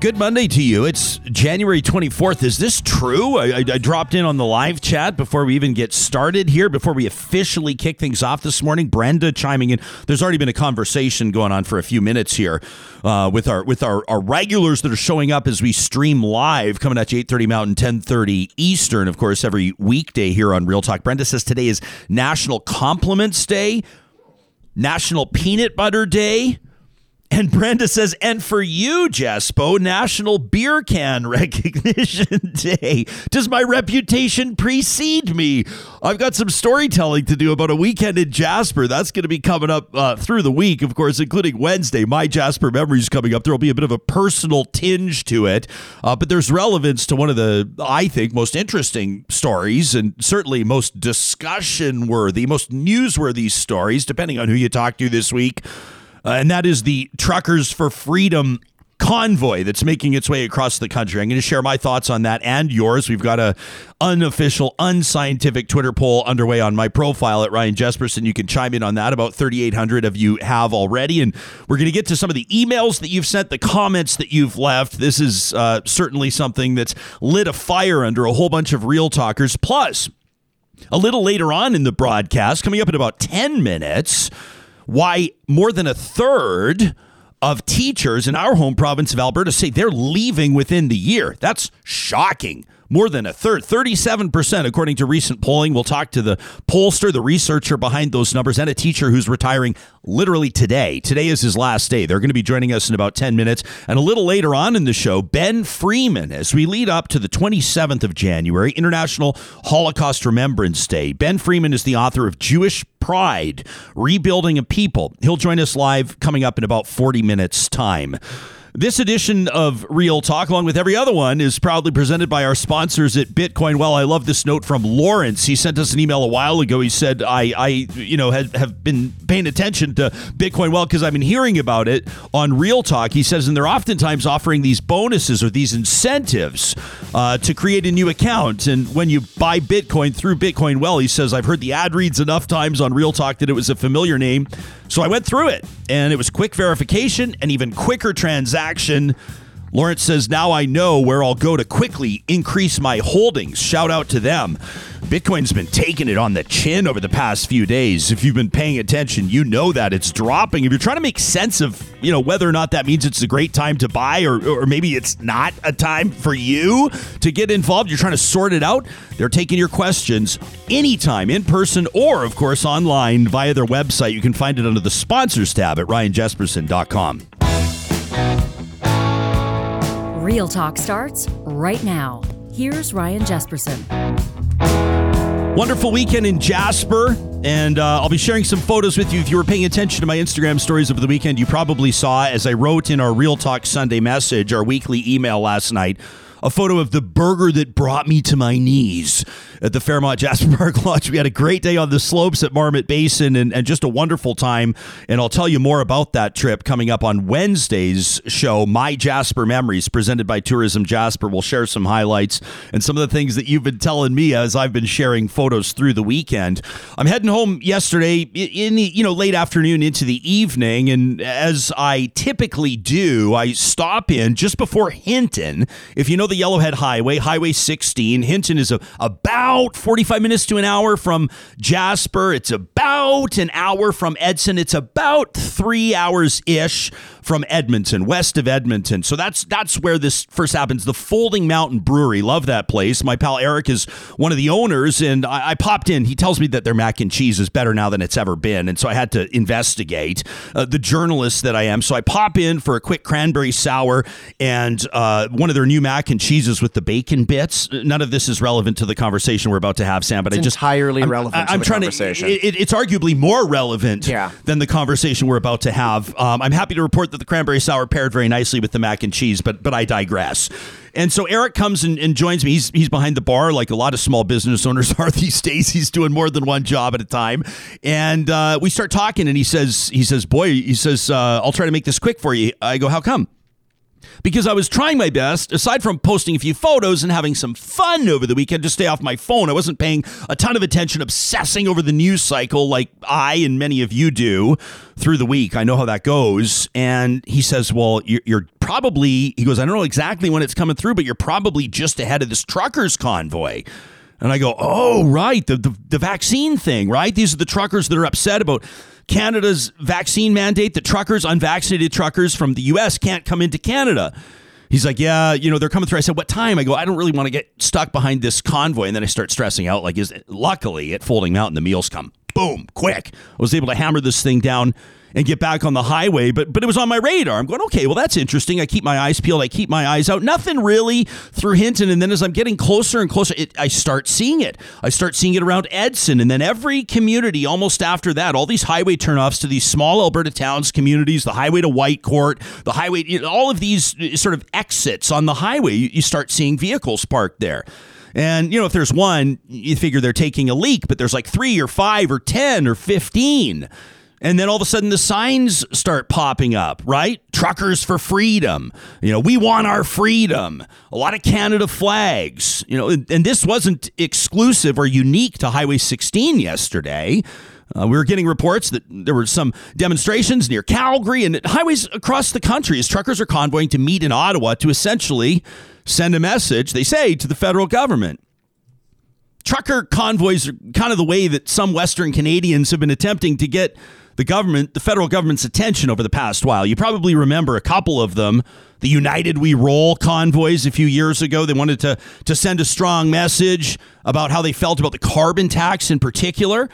good Monday to you. It's January 24th. Is this true? I, I, I, dropped in on the live chat before we even get started here, before we officially kick things off this morning. Brenda chiming in. There's already been a conversation going on for a few minutes here uh, with our with our, our regulars that are showing up as we stream live, coming at you 8:30 Mountain, 10:30 Eastern, of course, every weekday here on Real Talk. Brenda says today is National Compliments Day, National Peanut Butter Day. And Brenda says, and for you, Jespo, National Beer Can Recognition Day. Does my reputation precede me? I've got some storytelling to do about a weekend in Jasper. That's going to be coming up uh, through the week, of course, including Wednesday. My Jasper memories coming up. There will be a bit of a personal tinge to it, uh, but there's relevance to one of the, I think, most interesting stories and certainly most discussion worthy, most newsworthy stories, depending on who you talk to this week uh, and that is the Truckers for Freedom convoy that's making its way across the country. I'm going to share my thoughts on that and yours. We've got a unofficial, unscientific Twitter poll underway on my profile at Ryan Jespersen. You can chime in on that. About 3,800 of you have already, and we're going to get to some of the emails that you've sent, the comments that you've left. This is uh, certainly something that's lit a fire under a whole bunch of real talkers. Plus, a little later on in the broadcast, coming up in about 10 minutes why more than a third of teachers in our home province of Alberta say they're leaving within the year. That's shocking more than a third, 37%, according to recent polling. We'll talk to the pollster, the researcher behind those numbers, and a teacher who's retiring literally today. Today is his last day. They're going to be joining us in about 10 minutes. And a little later on in the show, Ben Freeman, as we lead up to the 27th of January, International Holocaust Remembrance Day. Ben Freeman is the author of Jewish Pride Rebuilding a People. He'll join us live coming up in about 40 minutes' time. This edition of Real Talk, along with every other one, is proudly presented by our sponsors at Bitcoin. Well, I love this note from Lawrence. He sent us an email a while ago. He said, "I, I, you know, have, have been paying attention to Bitcoin well because I've been hearing about it on Real Talk." He says, and they're oftentimes offering these bonuses or these incentives uh, to create a new account. And when you buy Bitcoin through Bitcoin Well, he says, "I've heard the ad reads enough times on Real Talk that it was a familiar name." So I went through it, and it was quick verification and even quicker transaction. Lawrence says, Now I know where I'll go to quickly increase my holdings. Shout out to them. Bitcoin's been taking it on the chin over the past few days. If you've been paying attention, you know that it's dropping. If you're trying to make sense of, you know, whether or not that means it's a great time to buy or, or maybe it's not a time for you to get involved, you're trying to sort it out, they're taking your questions anytime in person or, of course, online via their website. You can find it under the sponsors tab at ryanjespersen.com. Real Talk starts right now. Here's Ryan Jespersen. Wonderful weekend in Jasper. And uh, I'll be sharing some photos with you. If you were paying attention to my Instagram stories over the weekend, you probably saw, as I wrote in our Real Talk Sunday message, our weekly email last night, a photo of the burger that brought me to my knees at the Fairmont Jasper Park Lodge. We had a great day on the slopes at Marmot Basin and, and just a wonderful time. And I'll tell you more about that trip coming up on Wednesday's show, My Jasper Memories, presented by Tourism Jasper. We'll share some highlights and some of the things that you've been telling me as I've been sharing photos through the weekend. I'm heading home yesterday in the, you know, late afternoon into the evening. And as I typically do, I stop in just before Hinton. If you know the Yellowhead Highway, Highway 16, Hinton is a, about about 45 minutes to an hour from Jasper. It's about an hour from Edson. It's about three hours ish from Edmonton, west of Edmonton. So that's that's where this first happens. The Folding Mountain Brewery, love that place. My pal Eric is one of the owners, and I, I popped in. He tells me that their mac and cheese is better now than it's ever been, and so I had to investigate. Uh, the journalist that I am, so I pop in for a quick cranberry sour and uh, one of their new mac and cheeses with the bacon bits. None of this is relevant to the conversation we're about to have, Sam. But it's I just entirely I'm, relevant. I'm to trying to. It, it's arguably more relevant yeah. than the conversation we're about to have. Um, I'm happy to report that the cranberry sour paired very nicely with the mac and cheese, but but I digress. And so Eric comes and, and, joins me. He's he's behind the bar, like a lot of small business owners are these days. He's doing more than one job at a time. And uh, we start talking, and he says he says, "Boy," he says, uh, "I'll try to make this quick for you." I go, "How come?" Because I was trying my best, aside from posting a few photos and having some fun over the weekend to stay off my phone. I wasn't paying a ton of attention, obsessing over the news cycle like I and many of you do through the week. I know how that goes. And he says, Well, you're, probably, he goes, I don't know exactly when it's coming through, but you're probably just ahead of this truckers convoy. And I go, oh, right, the, the, the vaccine thing, right? These are the truckers that are upset about Canada's vaccine mandate that truckers, unvaccinated truckers from the US can't come into Canada. He's like, yeah, you know, they're coming through. I said, what time? I go, I don't really want to get stuck behind this convoy. And then I start stressing out. Like, is luckily at Folding Mountain, the meals come boom, quick. I was able to hammer this thing down and get back on the highway, but but it was on my radar. I'm going, okay, well that's interesting. I keep my eyes peeled. I keep my eyes out. Nothing really through Hinton, and then as I'm getting closer and closer, it, I start seeing it. I start seeing it around Edson, and then every community almost after that, all these highway turnoffs to these small Alberta towns, communities, the highway to Whitecourt, the highway, you know, all of these sort of exits on the highway, you, you start seeing vehicles parked there. And, you know, if there's one, you figure they're taking a leak, but there's like three or five or 10 or 15. And then all of a sudden the signs start popping up, right? Truckers for freedom. You know, we want our freedom. A lot of Canada flags. You know, and this wasn't exclusive or unique to Highway 16 yesterday. Uh, we were getting reports that there were some demonstrations near Calgary and highways across the country as truckers are convoying to meet in Ottawa to essentially send a message, they say, to the federal government. Trucker convoys are kind of the way that some Western Canadians have been attempting to get the government, the federal government's attention over the past while. You probably remember a couple of them. The United We Roll convoys a few years ago. They wanted to, to send a strong message about how they felt about the carbon tax in particular.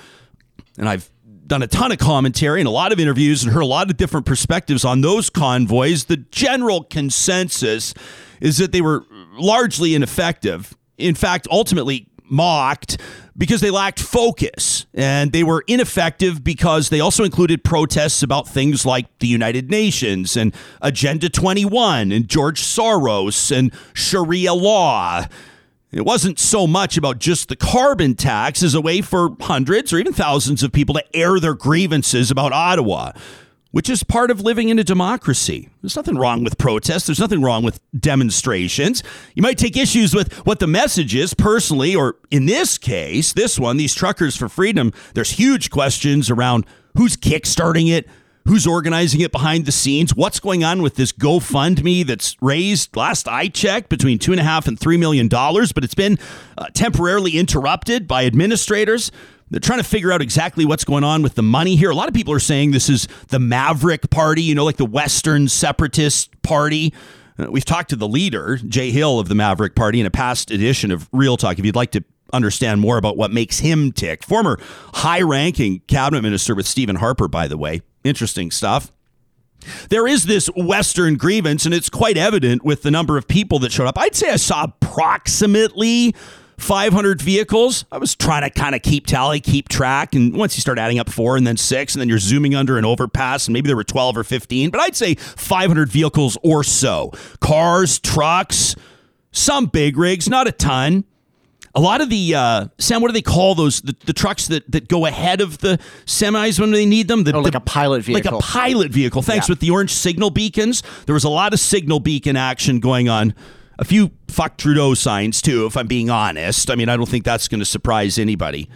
And I've done a ton of commentary and a lot of interviews and heard a lot of different perspectives on those convoys. The general consensus is that they were largely ineffective. In fact, ultimately mocked because they lacked focus and they were ineffective because they also included protests about things like the United Nations and Agenda 21 and George Soros and Sharia law. It wasn't so much about just the carbon tax as a way for hundreds or even thousands of people to air their grievances about Ottawa which is part of living in a democracy. There's nothing wrong with protests. There's nothing wrong with demonstrations. You might take issues with what the message is personally, or in this case, this one, these truckers for freedom, there's huge questions around who's kickstarting it, who's organizing it behind the scenes, what's going on with this GoFundMe that's raised, last I checked, between two and a half and three million dollars, but it's been uh, temporarily interrupted by administrators. They're trying to figure out exactly what's going on with the money here. A lot of people are saying this is the Maverick Party, you know, like the Western Separatist Party. Uh, we've talked to the leader, Jay Hill of the Maverick Party, in a past edition of Real Talk. If you'd like to understand more about what makes him tick, former high ranking cabinet minister with Stephen Harper, by the way. Interesting stuff. There is this Western grievance, and it's quite evident with the number of people that showed up. I'd say I saw approximately 500 vehicles. I was trying to kind of keep tally, keep track. And once you start adding up four and then six, and then you're zooming under an overpass, and maybe there were 12 or 15, but I'd say 500 vehicles or so. Cars, trucks, some big rigs, not a ton. A lot of the uh, Sam, what do they call those? The, the, trucks that, that go ahead of the semis when they need them. The, oh, like the, a pilot vehicle. Like a pilot vehicle. Thanks. Yeah. With the orange signal beacons, there was a lot of signal beacon action going on a few fuck Trudeau signs too, if I'm being honest. I mean, I don't think that's going to surprise anybody.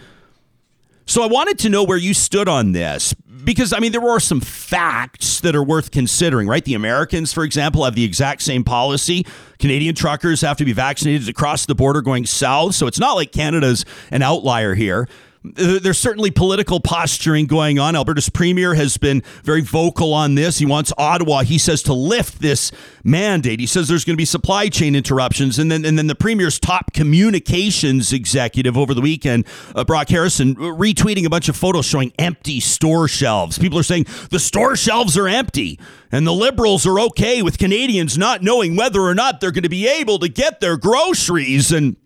So I wanted to know where you stood on this because I mean there were some facts that are worth considering, right? The Americans, for example, have the exact same policy. Canadian truckers have to be vaccinated across the border going south, so it's not like Canada's an outlier here. There's certainly political posturing going on. Alberta's premier has been very vocal on this. He wants Ottawa, he says, to lift this mandate. He says there's going to be supply chain interruptions. And then, and then the premier's top communications executive over the weekend, uh, Brock Harrison, retweeting a bunch of photos showing empty store shelves. People are saying the store shelves are empty. And the Liberals are okay with Canadians not knowing whether or not they're going to be able to get their groceries. And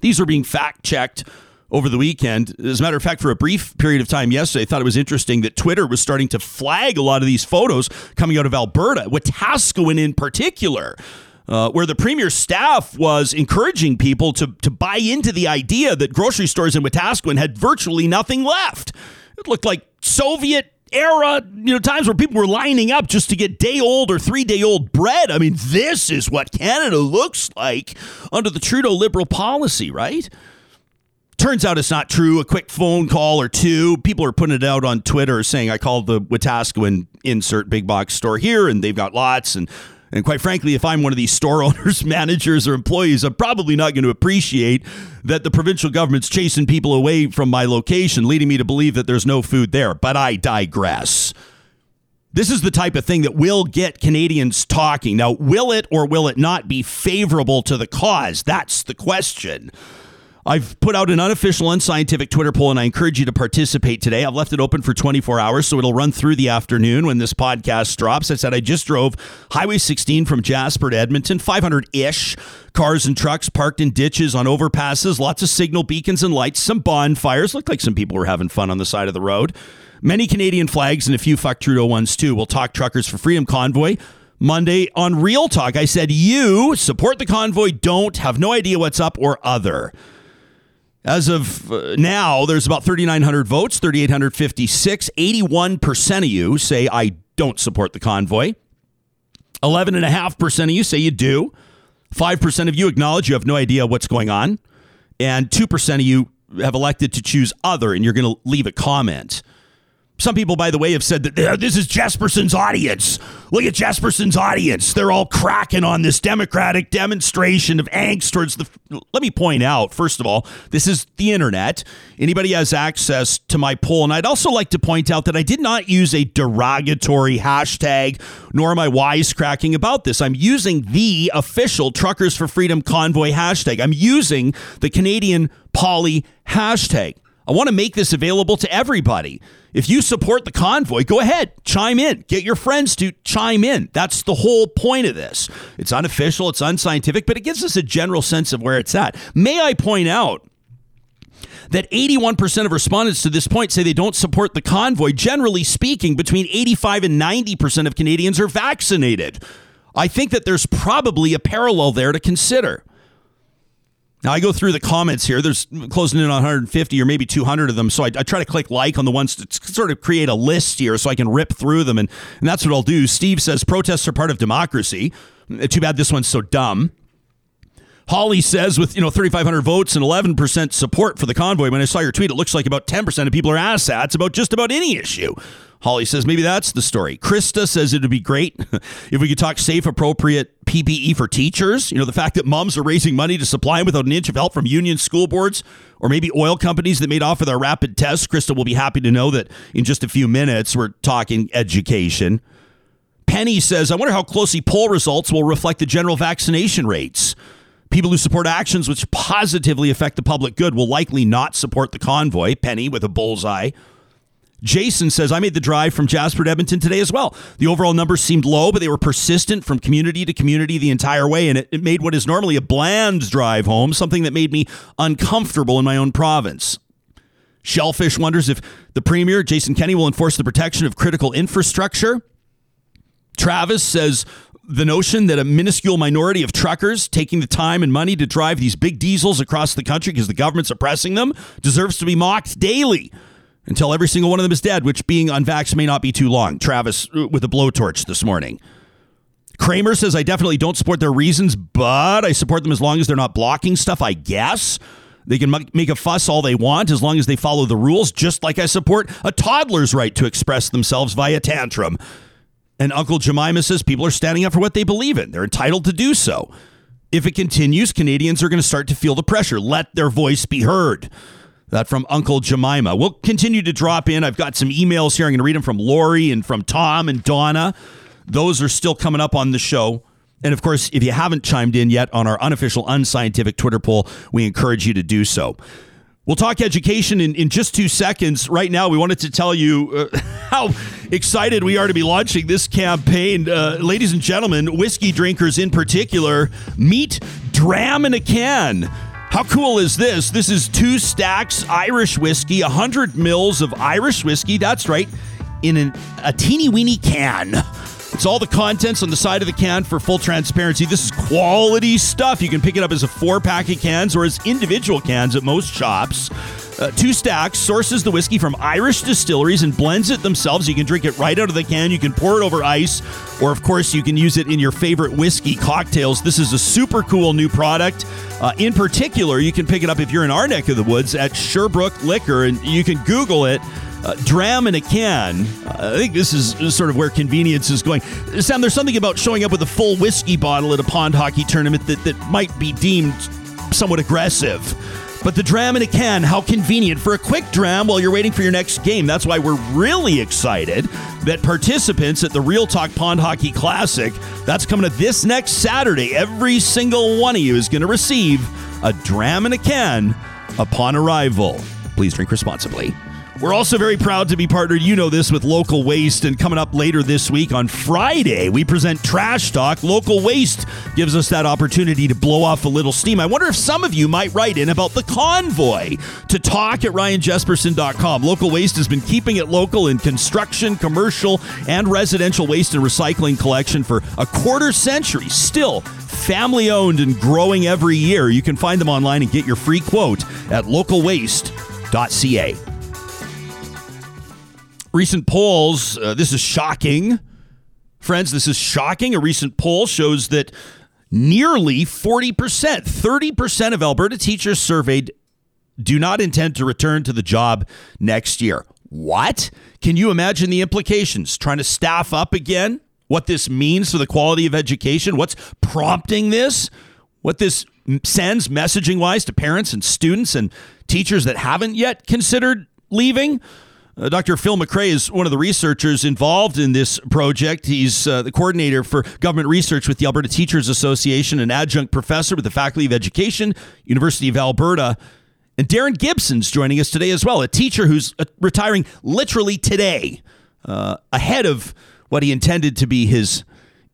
these are being fact checked over the weekend. As a matter of fact, for a brief period of time yesterday, I thought it was interesting that Twitter was starting to flag a lot of these photos coming out of Alberta, Wetaskiwin in particular. Uh, where the premier's staff was encouraging people to, to buy into the idea that grocery stores in Wetaskiwin had virtually nothing left. It looked like Soviet era, you know, times where people were lining up just to get day old or three day old bread. I mean, this is what Canada looks like under the Trudeau liberal policy, right? Turns out it's not true. A quick phone call or two. People are putting it out on Twitter saying, I called the Wetaskiwin insert big box store here and they've got lots. And And quite frankly, if I'm one of these store owners, managers, or employees, I'm probably not going to appreciate that the provincial government's chasing people away from my location, leading me to believe that there's no food there. But I digress. This is the type of thing that will get Canadians talking. Now, will it or will it not be favorable to the cause? That's the question. I've put out an unofficial, unscientific Twitter poll, and I encourage you to participate today. I've left it open for 24 hours, so it'll run through the afternoon when this podcast drops. I said I just drove Highway 16 from Jasper to Edmonton, 500 ish cars and trucks parked in ditches on overpasses, lots of signal beacons and lights, some bonfires. Looked like some people were having fun on the side of the road. Many Canadian flags and a few fuck Trudeau ones too. We'll talk Truckers for Freedom Convoy. Monday on Real Talk, I said, You support the convoy, don't, have no idea what's up, or other. As of uh, now, there's about 3,900 votes, 3,856. 81% of you say, I don't support the convoy. 11.5% of you say you do. 5% of you acknowledge you have no idea what's going on. And 2% of you have elected to choose other, and you're going to leave a comment. Some people, by the way, have said that this is Jespersen's audience. Look at Jespersen's audience. They're all cracking on this democratic demonstration of angst towards the. Let me point out, first of all, this is the internet. Anybody has access to my poll. And I'd also like to point out that I did not use a derogatory hashtag, nor am I wisecracking about this. I'm using the official Truckers for Freedom Convoy hashtag. I'm using the Canadian Poly hashtag. I want to make this available to everybody. If you support the convoy, go ahead, chime in. Get your friends to chime in. That's the whole point of this. It's unofficial, it's unscientific, but it gives us a general sense of where it's at. May I point out that 81% of respondents to this point say they don't support the convoy. Generally speaking, between 85 and 90% of Canadians are vaccinated. I think that there's probably a parallel there to consider. Now I go through the comments here. There's closing in on 150 or maybe 200 of them. So I, I, try to click like on the ones to sort of create a list here so I can rip through them. And, and that's what I'll do. Steve says protests are part of democracy. Too bad this one's so dumb. Holly says with you know 3,500 votes and 11% support for the convoy. When I saw your tweet, it looks like about 10% of people are asshats about just about any issue. Holly says maybe that's the story. Krista says it would be great if we could talk safe, appropriate PPE for teachers. You know, the fact that moms are raising money to supply them without an inch of help from union school boards or maybe oil companies that made off with our rapid tests. Krista will be happy to know that in just a few minutes we're talking education. Penny says, I wonder how closely poll results will reflect the general vaccination rates. People who support actions which positively affect the public good will likely not support the convoy. Penny with a bullseye. Jason says, I made the drive from Jasper to Edmonton today as well. The overall numbers seemed low, but they were persistent from community to community the entire way, and it, it made what is normally a bland drive home something that made me uncomfortable in my own province. Shellfish wonders if the Premier, Jason Kenney, will enforce the protection of critical infrastructure. Travis says the notion that a minuscule minority of truckers taking the time and money to drive these big diesels across the country because the government's oppressing them deserves to be mocked daily until every single one of them is dead, which being unvaxxed may not be too long. Travis uh, with a blowtorch this morning. Kramer says, I definitely don't support their reasons, but I support them as long as they're not blocking stuff, I guess. They can make a fuss all they want as long as they follow the rules, just like I support a toddler's right to express themselves via tantrum. And Uncle Jemima says people are standing up for what they believe in. They're entitled to do so. If it continues, Canadians are going to start to feel the pressure. Let their voice be heard. That from Uncle Jemima. We'll continue to drop in. I've got some emails here. I'm going to read them from Lori and from Tom and Donna. Those are still coming up on the show. And of course, if you haven't chimed in yet on our unofficial, unscientific Twitter poll, we encourage you to do so. We'll talk education in, in just two seconds. Right now, we wanted to tell you uh, how excited we are to be launching this campaign. Uh, ladies and gentlemen, whiskey drinkers in particular, meet Dram in a Can. How cool is this? This is two stacks Irish whiskey, 100 mils of Irish whiskey. That's right, in an, a teeny weeny can. It's all the contents on the side of the can for full transparency. This is quality stuff. You can pick it up as a four pack of cans or as individual cans at most shops. Uh, two stacks sources the whiskey from Irish distilleries and blends it themselves. You can drink it right out of the can. You can pour it over ice, or of course, you can use it in your favorite whiskey cocktails. This is a super cool new product. Uh, in particular, you can pick it up if you're in our neck of the woods at Sherbrooke Liquor, and you can Google it. Uh, dram in a can. I think this is sort of where convenience is going. Sam, there's something about showing up with a full whiskey bottle at a pond hockey tournament that, that might be deemed somewhat aggressive. But the dram in a can, how convenient for a quick dram while you're waiting for your next game. That's why we're really excited that participants at the Real Talk Pond Hockey Classic, that's coming to this next Saturday. Every single one of you is going to receive a dram in a can upon arrival. Please drink responsibly. We're also very proud to be partnered, you know this, with Local Waste. And coming up later this week on Friday, we present Trash Talk. Local Waste gives us that opportunity to blow off a little steam. I wonder if some of you might write in about the convoy to talk at ryanjespersen.com. Local Waste has been keeping it local in construction, commercial, and residential waste and recycling collection for a quarter century. Still, family owned and growing every year. You can find them online and get your free quote at localwaste.ca recent polls, uh, this is shocking. Friends, this is shocking. A recent poll shows that nearly 40%, 30% of Alberta teachers surveyed do not intend to return to the job next year. What? Can you imagine the implications? Trying to staff up again? What this means for the quality of education? What's prompting this? What this sends messaging wise to parents and students and teachers that haven't yet considered leaving? Uh, Dr. Phil McRae is one of the researchers involved in this project. He's uh, the coordinator for government research with the Alberta Teachers Association, an adjunct professor with the Faculty of Education, University of Alberta. And Darin Gibson's joining us today as well, a teacher who's uh, retiring literally today, uh, ahead of what he intended to be his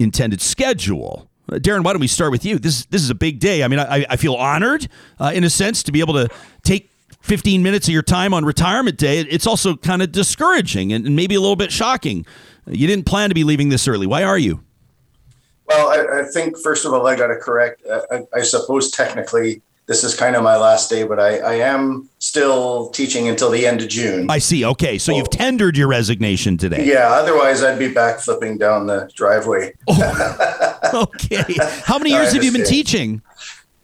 intended schedule. Uh, Darin, why don't we start with you? This this is a big day. I mean, I, I feel honored uh, in a sense to be able to take 15 minutes of your time on retirement day, it's also kind of discouraging and maybe a little bit shocking. You didn't plan to be leaving this early. Why are you? Well, I, I think, first of all, I got to correct. Uh, I, I, suppose technically this is kind of my last day, but I, I, am still teaching until the end of June. I see. Okay. So, you've tendered your resignation today. Yeah. Otherwise, I'd be back flipping down the driveway. Oh, okay. How many years have you been teaching?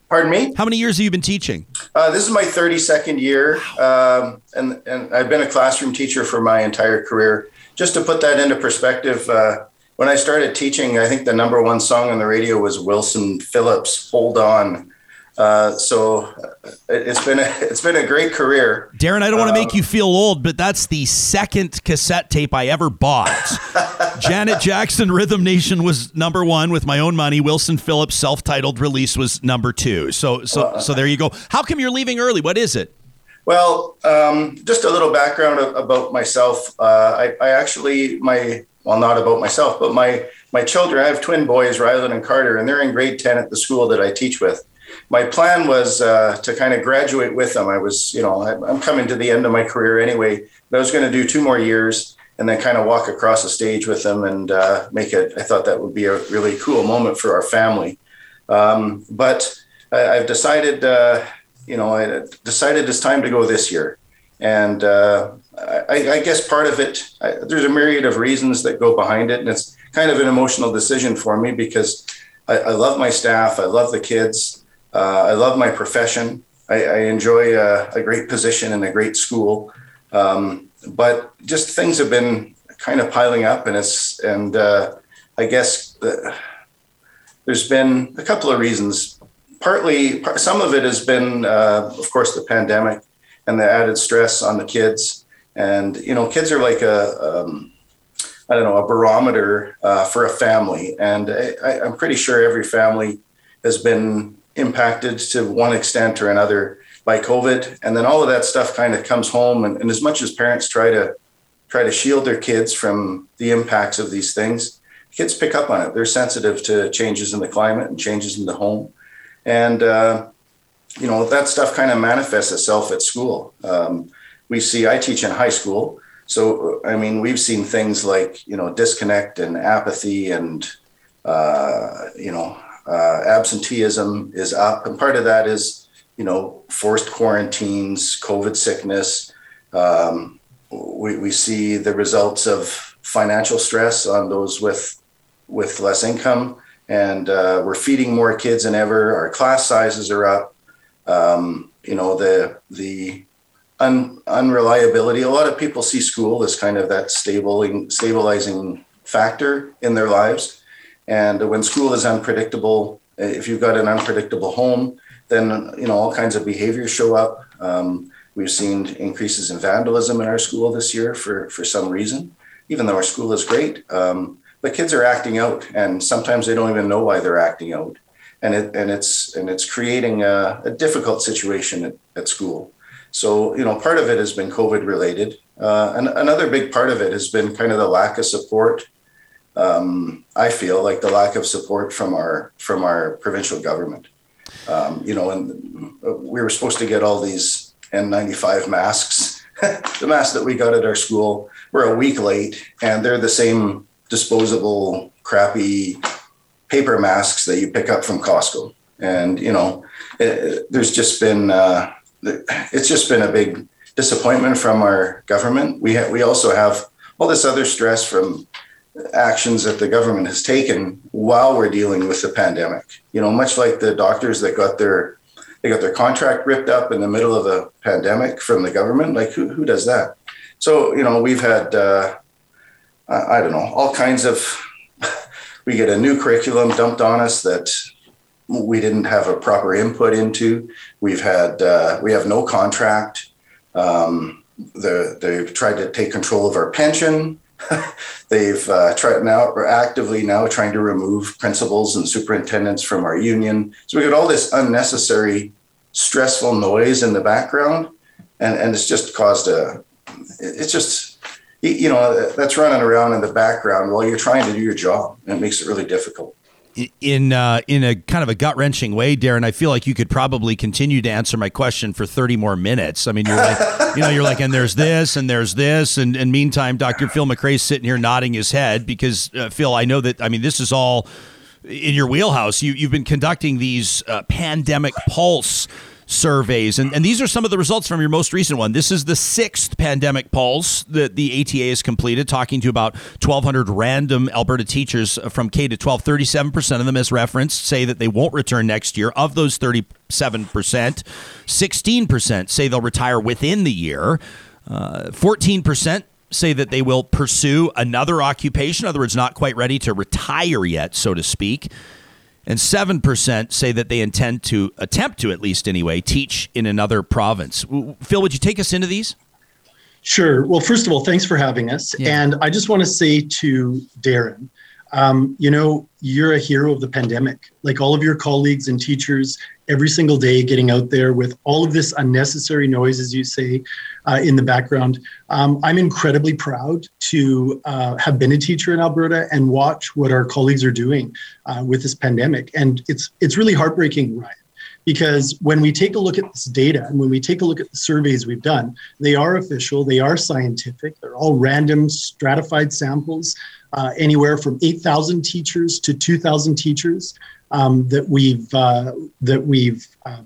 Pardon me? How many years have you been teaching? Uh, this is my 32nd year, um, and, and I've been a classroom teacher for my entire career. Just to put that into perspective, uh, when I started teaching, I think the number one song on the radio was Wilson Phillips' "Hold On." Uh, so uh, it's been a it's been a great career. Darin, I don't want to make you feel old, but that's the second cassette tape I ever bought. Janet Jackson Rhythm Nation was number one with my own money. Wilson Phillips self-titled release was number two. So so uh, so there you go. How come you're leaving early? What is it? Well, um, just a little background about myself. Uh, I, I actually my well not about myself, but my my children. I have twin boys, Rylan and Carter, and they're in grade ten at the school that I teach with my plan was uh, to kind of graduate with them. I was, you know, I'm coming to the end of my career anyway, but I was going to do two more years and then kind of walk across the stage with them and uh, make it. I thought that would be a really cool moment for our family. Um, but I, have decided, uh, you know, I decided it's time to go this year. And uh, I, I, guess part of it, I, there's a myriad of reasons that go behind it. And it's kind of an emotional decision for me because I, I love my staff, I love the kids. Uh, I love my profession. I, I enjoy a, a, great position in a great school, um, but just things have been kind of piling up, and it's and uh, I guess the, there's been a couple of reasons. Partly, some of it has been, uh, of course, the pandemic and the added stress on the kids. And you know, kids are like a um, I don't know a barometer uh, for a family, and I, I'm pretty sure every family has been impacted to one extent or another by COVID. And then all of that stuff kind of comes home. And, and, as much as parents try to try to shield their kids from the impacts of these things, kids pick up on it. They're sensitive to changes in the climate and changes in the home. And, uh, you know, that stuff kind of manifests itself at school. Um, we see, I teach in high school. So, I mean, we've seen things like, you know, disconnect and apathy and, uh, you know, uh, absenteeism is up, and part of that is you know forced quarantines, COVID sickness. Um, we, we see the results of financial stress on those with with less income, and uh, we're feeding more kids than ever. Our class sizes are up. Um, you know the the un, unreliability. A lot of people see school as kind of that stabilizing, stabilizing factor in their lives. And when school is unpredictable, if you've got an unpredictable home, then you know all kinds of behaviors show up. Um, we've seen increases in vandalism in our school this year for for some reason, even though our school is great. Um, but kids are acting out, and sometimes they don't even know why they're acting out, and it and it's and it's creating a, a difficult situation at, at school. So, you know, part of it has been COVID related. Uh, and another big part of it has been kind of the lack of support. Um, I feel like the lack of support from our from our provincial government. Um, you know, and we were supposed to get all these N95 masks. the masks that we got at our school were a week late, and they're the same disposable, crappy paper masks that you pick up from Costco. And you know, it, there's just been uh, it's just been a big disappointment from our government. We ha- we also have all this other stress from actions that the government has taken while we're dealing with the pandemic. You know, much like the doctors that got their they got their contract ripped up in the middle of a pandemic from the government. Like who who does that? So you know, we've had uh, I don't know all kinds of. we get a new curriculum dumped on us that we didn't have a proper input into. We've had uh, we have no contract. Um, the, they've tried to take control of our pension. they've uh, tried now we're actively now trying to remove principals and superintendents from our union. So we got all this unnecessary, stressful noise in the background, and and it's just caused a. It's just you know that's running around in the background while you're trying to do your job, and it makes it really difficult in uh, in a kind of a gut wrenching way, Darin. I feel like you could probably continue to answer my question for thirty more minutes. I mean, you're like, you know, you're like, and there's this, and there's this, and, and meantime, Dr. Phil McRae's sitting here nodding his head because uh, Phil, I know that. I mean, this is all in your wheelhouse. You you've been conducting these uh, pandemic pulse surveys. And, and these are some of the results from your most recent one. This is the sixth pandemic pulse that the ATA has completed, talking to about 1,200 random Alberta teachers from K to 12. 37% of them, as referenced, say that they won't return next year. Of those 37%, 16% say they'll retire within the year. Uh, 14% say that they will pursue another occupation. In other words, not quite ready to retire yet, so to speak and 7% say that they intend to attempt to, at least anyway, teach in another province. Phil, would you take us into these? Sure. Well, first of all, thanks for having us. Yeah. And I just want to say to Darin, um, you know, you're a hero of the pandemic. Like all of your colleagues and teachers, every single day getting out there with all of this unnecessary noise, as you say, uh, in the background. Um, I'm incredibly proud to uh, have been a teacher in Alberta and watch what our colleagues are doing uh, with this pandemic. And it's it's really heartbreaking, Ryan, because when we take a look at this data and when we take a look at the surveys we've done, they are official, they are scientific, they're all random stratified samples, uh, anywhere from 8,000 teachers to 2,000 teachers um, that we've uh, that we've uh,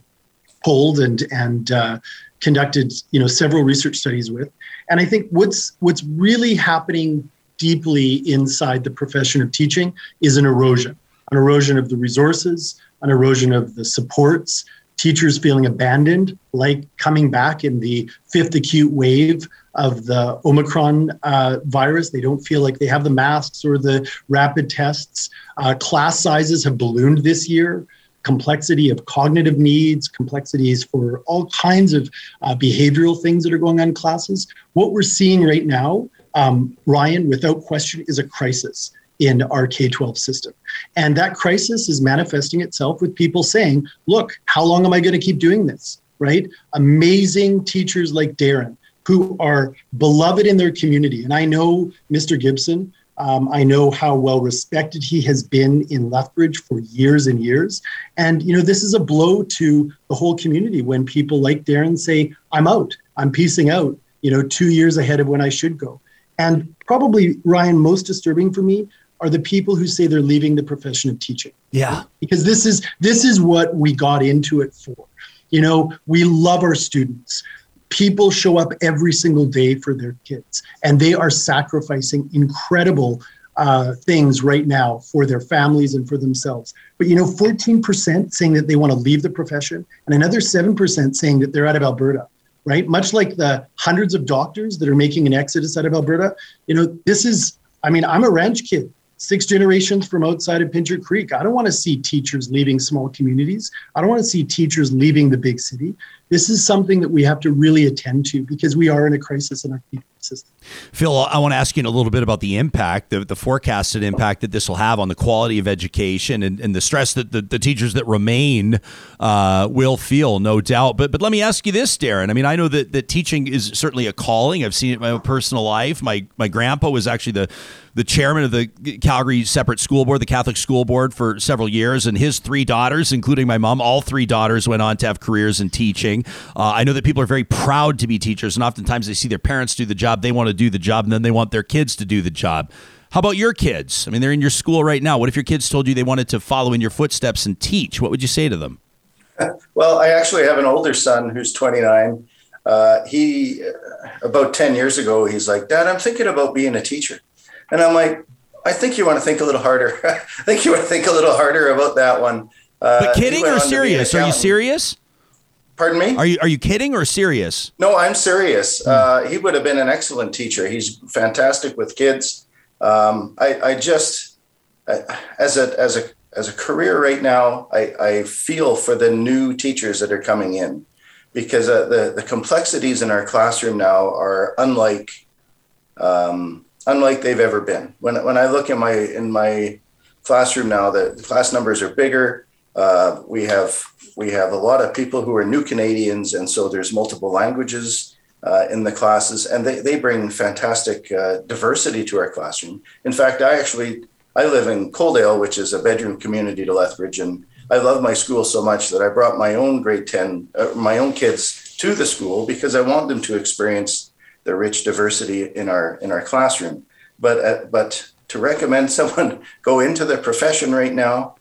polled and and uh, conducted you know several research studies with. And I think what's what's really happening deeply inside the profession of teaching is an erosion, an erosion of the resources, an erosion of the supports, teachers feeling abandoned, like coming back in the fifth acute wave of the Omicron uh, virus. They don't feel like they have the masks or the rapid tests. Uh, class sizes have ballooned this year complexity of cognitive needs, complexities for all kinds of uh, behavioral things that are going on in classes. What we're seeing right now, um, Ryan, without question, is a crisis in our K 12 system. And that crisis is manifesting itself with people saying, look, how long am I going to keep doing this? Right? Amazing teachers like Darin who are beloved in their community. And I know Mr. Gibson um, I know how well respected he has been in Lethbridge for years and years. And, you know, this is a blow to the whole community when people like Darin say, I'm out, I'm piecing out, you know, two years ahead of when I should go. And probably, Ryan, most disturbing for me are the people who say they're leaving the profession of teaching. Yeah. Because this is this is what we got into it for. You know, we love our students people show up every single day for their kids and they are sacrificing incredible uh, things right now for their families and for themselves but you know 14% saying that they want to leave the profession and another 7% saying that they're out of alberta right? Much like the hundreds of doctors that are making an exodus out of Alberta, you know, this is, I mean, I'm a ranch kid six generations from outside of Pincher Creek. I don't want to see teachers leaving small communities. I don't want to see teachers leaving the big city. This is something that we have to really attend to because we are in a crisis in our teaching system. Phil, I want to ask you a little bit about the impact, the, the forecasted impact that this will have on the quality of education and, and the stress that the, the teachers that remain uh, will feel, no doubt. But but let me ask you this, Darin. I mean, I know that, that teaching is certainly a calling. I've seen it in my own personal life. My my grandpa was actually the the chairman of the Calgary Separate School Board, the Catholic School Board, for several years, and his three daughters, including my mom, all three daughters went on to have careers in teaching. Uh, I know that people are very proud to be teachers, and oftentimes they see their parents do the job, they want to do the job, and then they want their kids to do the job. How about your kids? I mean, they're in your school right now. What if your kids told you they wanted to follow in your footsteps and teach? What would you say to them? Well, I actually have an older son who's 29. Uh, he, uh, about 10 years ago, he's like, Dad, I'm thinking about being a teacher. And I'm like, I think you want to think a little harder. I think you want to think a little harder about that one. Uh, but kidding or serious? Are you serious? Pardon me? Are you are you kidding or serious? No, I'm serious. Hmm. Uh, he would have been an excellent teacher. He's fantastic with kids. Um, I, I just I, as a as a as a career right now, I, I feel for the new teachers that are coming in because uh, the the complexities in our classroom now are unlike um, unlike they've ever been. When when I look in my in my classroom now, the class numbers are bigger. Uh, we have we have a lot of people who are new Canadians, and so there's multiple languages uh, in the classes, and they, they bring fantastic uh, diversity to our classroom. In fact, I actually I live in Coaldale, which is a bedroom community to Lethbridge, and I love my school so much that I brought my own grade ten, uh, my own kids to the school because I want them to experience the rich diversity in our in our classroom. But uh, but to recommend someone go into the profession right now,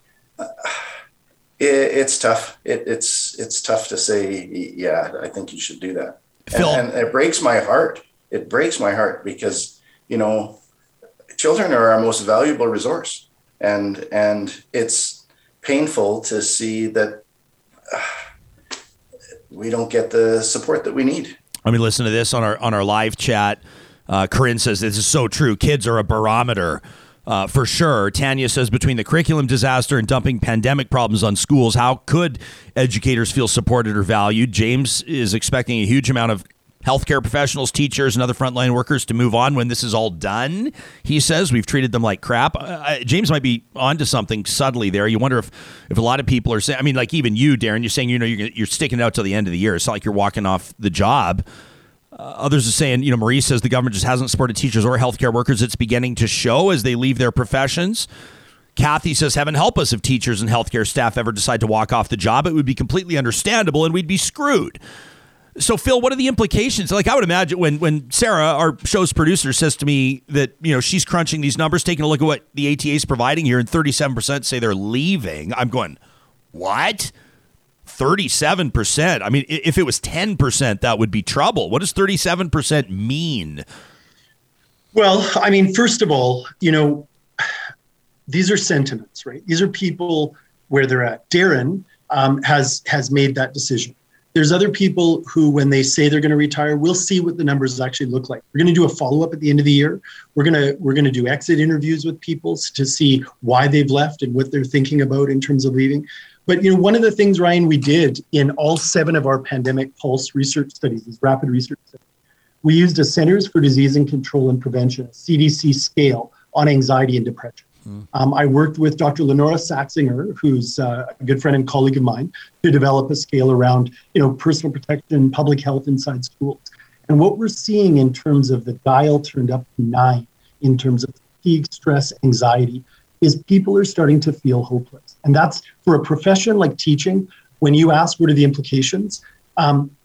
it, it's tough. It, it's it's tough to say. Yeah, I think you should do that. And, and it breaks my heart. It breaks my heart because you know, children are our most valuable resource, and and it's painful to see that. Uh, we don't get the support that we need. Let me listen to this on our on our live chat. Uh, Corinne says this is so true. Kids are a barometer. Uh, for sure. Tanya says between the curriculum disaster and dumping pandemic problems on schools, how could educators feel supported or valued? James is expecting a huge amount of healthcare professionals, teachers, and other frontline workers to move on when this is all done. He says we've treated them like crap. Uh, James might be onto something subtly there. You wonder if if a lot of people are saying. I mean, like even you, Darin, you're saying you know you're you're sticking it out till the end of the year. It's not like you're walking off the job. Uh, others are saying, you know, Marie says the government just hasn't supported teachers or healthcare workers. It's beginning to show as they leave their professions. Kathy says, Heaven help us if teachers and healthcare staff ever decide to walk off the job. It would be completely understandable and we'd be screwed. So, Phil, what are the implications? Like, I would imagine when when Sarah, our show's producer, says to me that you know she's crunching these numbers, taking a look at what the ATA is providing here, and thirty seven percent say they're leaving. I'm going, what? Thirty seven percent. I mean, if it was ten percent, that would be trouble. What does thirty seven percent mean? Well, I mean, first of all, you know, these are sentiments, right? These are people where they're at. Darin um, has has made that decision there's other people who, when they say they're going to retire, we'll see what the numbers actually look like. We're going to do a follow up at the end of the year. We're to we're going to do exit interviews with people to see why they've left and what they're thinking about in terms of leaving. But you know, one of the things, Ryan, we did in all seven of our pandemic pulse research studies, these rapid research studies, we used a Centers for Disease and Control and Prevention (CDC) scale on anxiety and depression. Mm. Um, I worked with Dr. Lynora Saxinger, who's uh, a good friend and colleague of mine, to develop a scale around, you know, personal protection, public health inside schools. And what we're seeing in terms of the dial turned up to nine, in terms of fatigue, stress, anxiety, is people are starting to feel hopeless. And that's for a profession like teaching. When you ask what are the implications, um,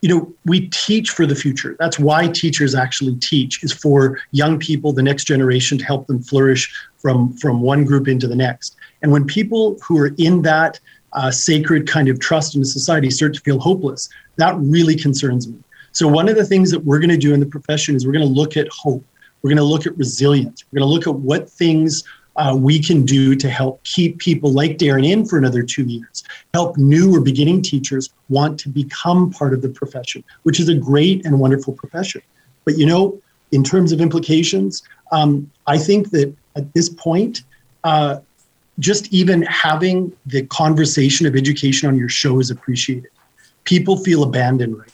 you know we teach for the future. That's why teachers actually teach is for young people the next generation to help them flourish from from one group into the next. And when people who are in that uh, sacred kind of trust in a society start to feel hopeless that really concerns me. So one of the things that we're going to do in the profession is we're going to look at hope. We're going to look at resilience. We're going to look at what things uh, we can do to help keep people like Darin in for another two years, help new or beginning teachers want to become part of the profession, which is a great and wonderful profession. But you know, in terms of implications, um, I think that at this point, uh, just even having the conversation of education on your show is appreciated. People feel abandoned right.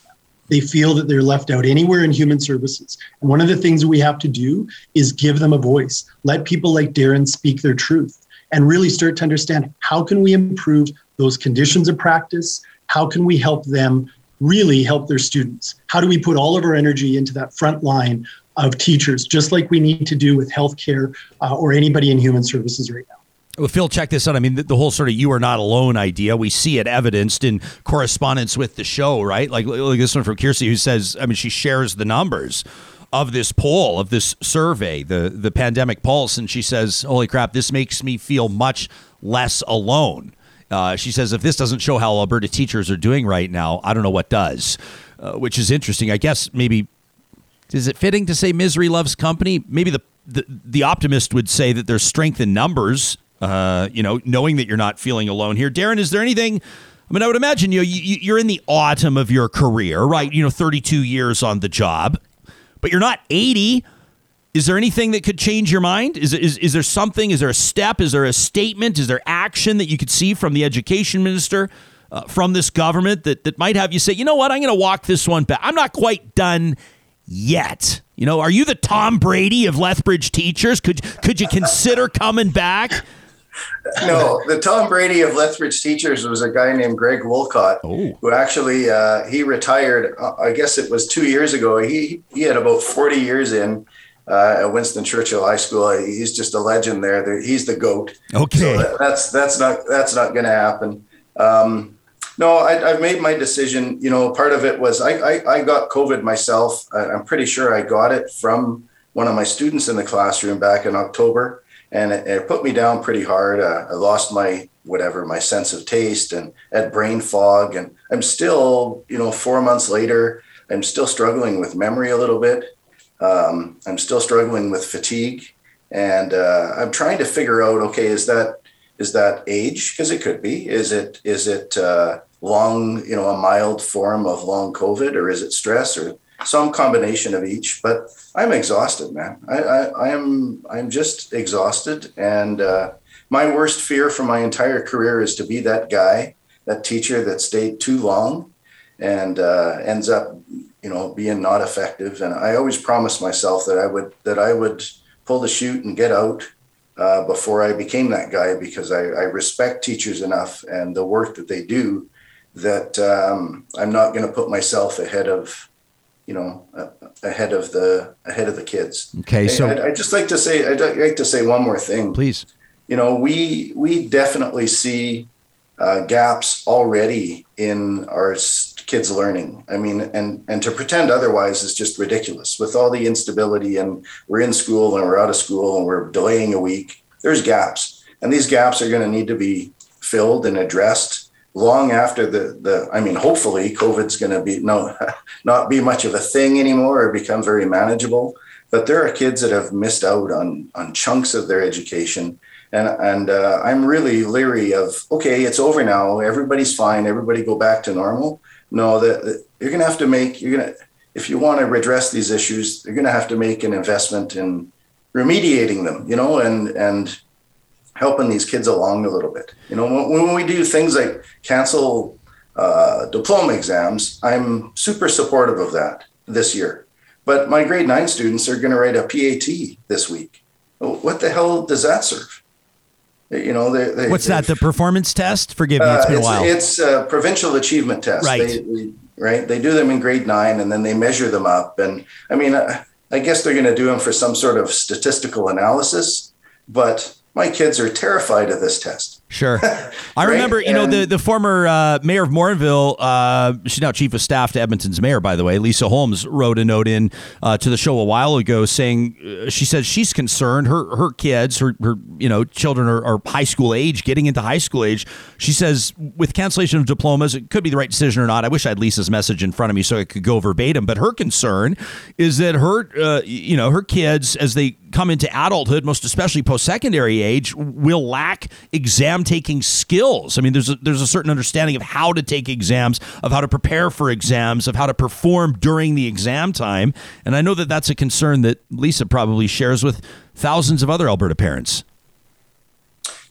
They feel that they're left out anywhere in human services. And one of the things we have to do is give them a voice. Let people like Darin speak their truth and really start to understand how can we improve those conditions of practice? How can we help them really help their students? How do we put all of our energy into that front line of teachers, just like we need to do with healthcare uh, or anybody in human services right now? Well, Phil, check this out. I mean, the, the, whole sort of "you are not alone" idea. We see it evidenced in correspondence with the show, right? Like, like this one from Kirsty, who says, I mean, she shares the numbers of this poll, of this survey, the the pandemic pulse, and she says, "Holy crap, this makes me feel much less alone." Uh, she says, "If this doesn't show how Alberta teachers are doing right now, I don't know what does." Uh, which is interesting. I guess maybe is it fitting to say misery loves company? Maybe the the, the optimist would say that there's strength in numbers uh, you know, knowing that you're not feeling alone here. Darin, is there anything? I mean, I would imagine you, you you're in the autumn of your career, right? You know, 32 years on the job, but you're not 80. Is there anything that could change your mind? Is, is, is there something? Is there a step? Is there a statement? Is there action that you could see from the education minister, uh, from this government that, that might have you say, you know what, I'm going to walk this one back. I'm not quite done yet. You know, are you the Tom Brady of Lethbridge teachers? Could could you consider coming back? no, the Tom Brady of Lethbridge teachers was a guy named Greg Wolcott, oh. who actually uh, he retired. Uh, I guess it was two years ago. He he had about forty years in uh, at Winston Churchill High School. He's just a legend there. He's the goat. Okay, so that's that's not that's not going to happen. Um, no, I, have made my decision. You know, part of it was I I, I got COVID myself. I, I'm pretty sure I got it from one of my students in the classroom back in October and it, it put me down pretty hard. Uh, I lost my whatever my sense of taste and had brain fog, and I'm still, you know, four months later, I'm still struggling with memory a little bit. Um, I'm still struggling with fatigue, and uh, I'm trying to figure out, okay, is that is that age? Because it could be. Is it is it uh, long, you know, a mild form of long COVID, or is it stress, or some combination of each. But I'm exhausted, man. I, I, I am I'm just exhausted, and uh, my worst fear for my entire career is to be that guy, that teacher that stayed too long, and uh, ends up, you know, being not effective. And I always promised myself that I would that I would pull the chute and get out. Uh, before I became that guy, because I, I respect teachers enough and the work that they do, that um, I'm not going to put myself ahead of you know, ahead of the ahead of the kids. Okay, so I, I just like to say I'd like to say one more thing, please. You know, we we definitely see uh, gaps already in our kids' learning. I mean, and and to pretend otherwise is just ridiculous. With all the instability, and we're in school and we're out of school and we're delaying a week. There's gaps, and these gaps are going to need to be filled and addressed long after the the I mean, hopefully COVID's going to be no not be much of a thing anymore or become very manageable. But there are kids that have missed out on on chunks of their education, and and uh, I'm really leery of okay, it's over now, everybody's fine, everybody go back to normal. No, that you're going to have to make you're going to if you want to redress these issues, you're going to have to make an investment in remediating them, you know, and and helping these kids along a little bit. You know, when, when we do things like cancel uh, diploma exams, I'm super supportive of that this year. But my grade nine students are going to write a PAT this week. What the hell does that serve? You know, they, they, what's that? The performance test? Forgive me, it's been uh, a while. It's a provincial achievement test. Right. They, right. They do them in grade nine, and then they measure them up. And I mean, uh, I guess they're going to do them for some sort of statistical analysis. But my kids are terrified of this test. Sure. I remember, you know, the, the former uh, mayor of Morinville, uh, she's now chief of staff to Edmonton's mayor, by the way, Lisa Holmes, wrote a note in uh, to the show a while ago saying, uh, she says she's concerned, her her kids, her, her you know, children are, are, high school age, getting into high school age. She says with cancellation of diplomas, it could be the right decision or not. I wish I had Lisa's message in front of me so I could go verbatim, but her concern is that her, uh, you know, her kids, as they come into adulthood, most especially post secondary age, will lack exam taking skills. I mean, there's a, there's a certain understanding of how to take exams, of how to prepare for exams, of how to perform during the exam time. And I know that that's a concern that Lisa probably shares with thousands of other Alberta parents.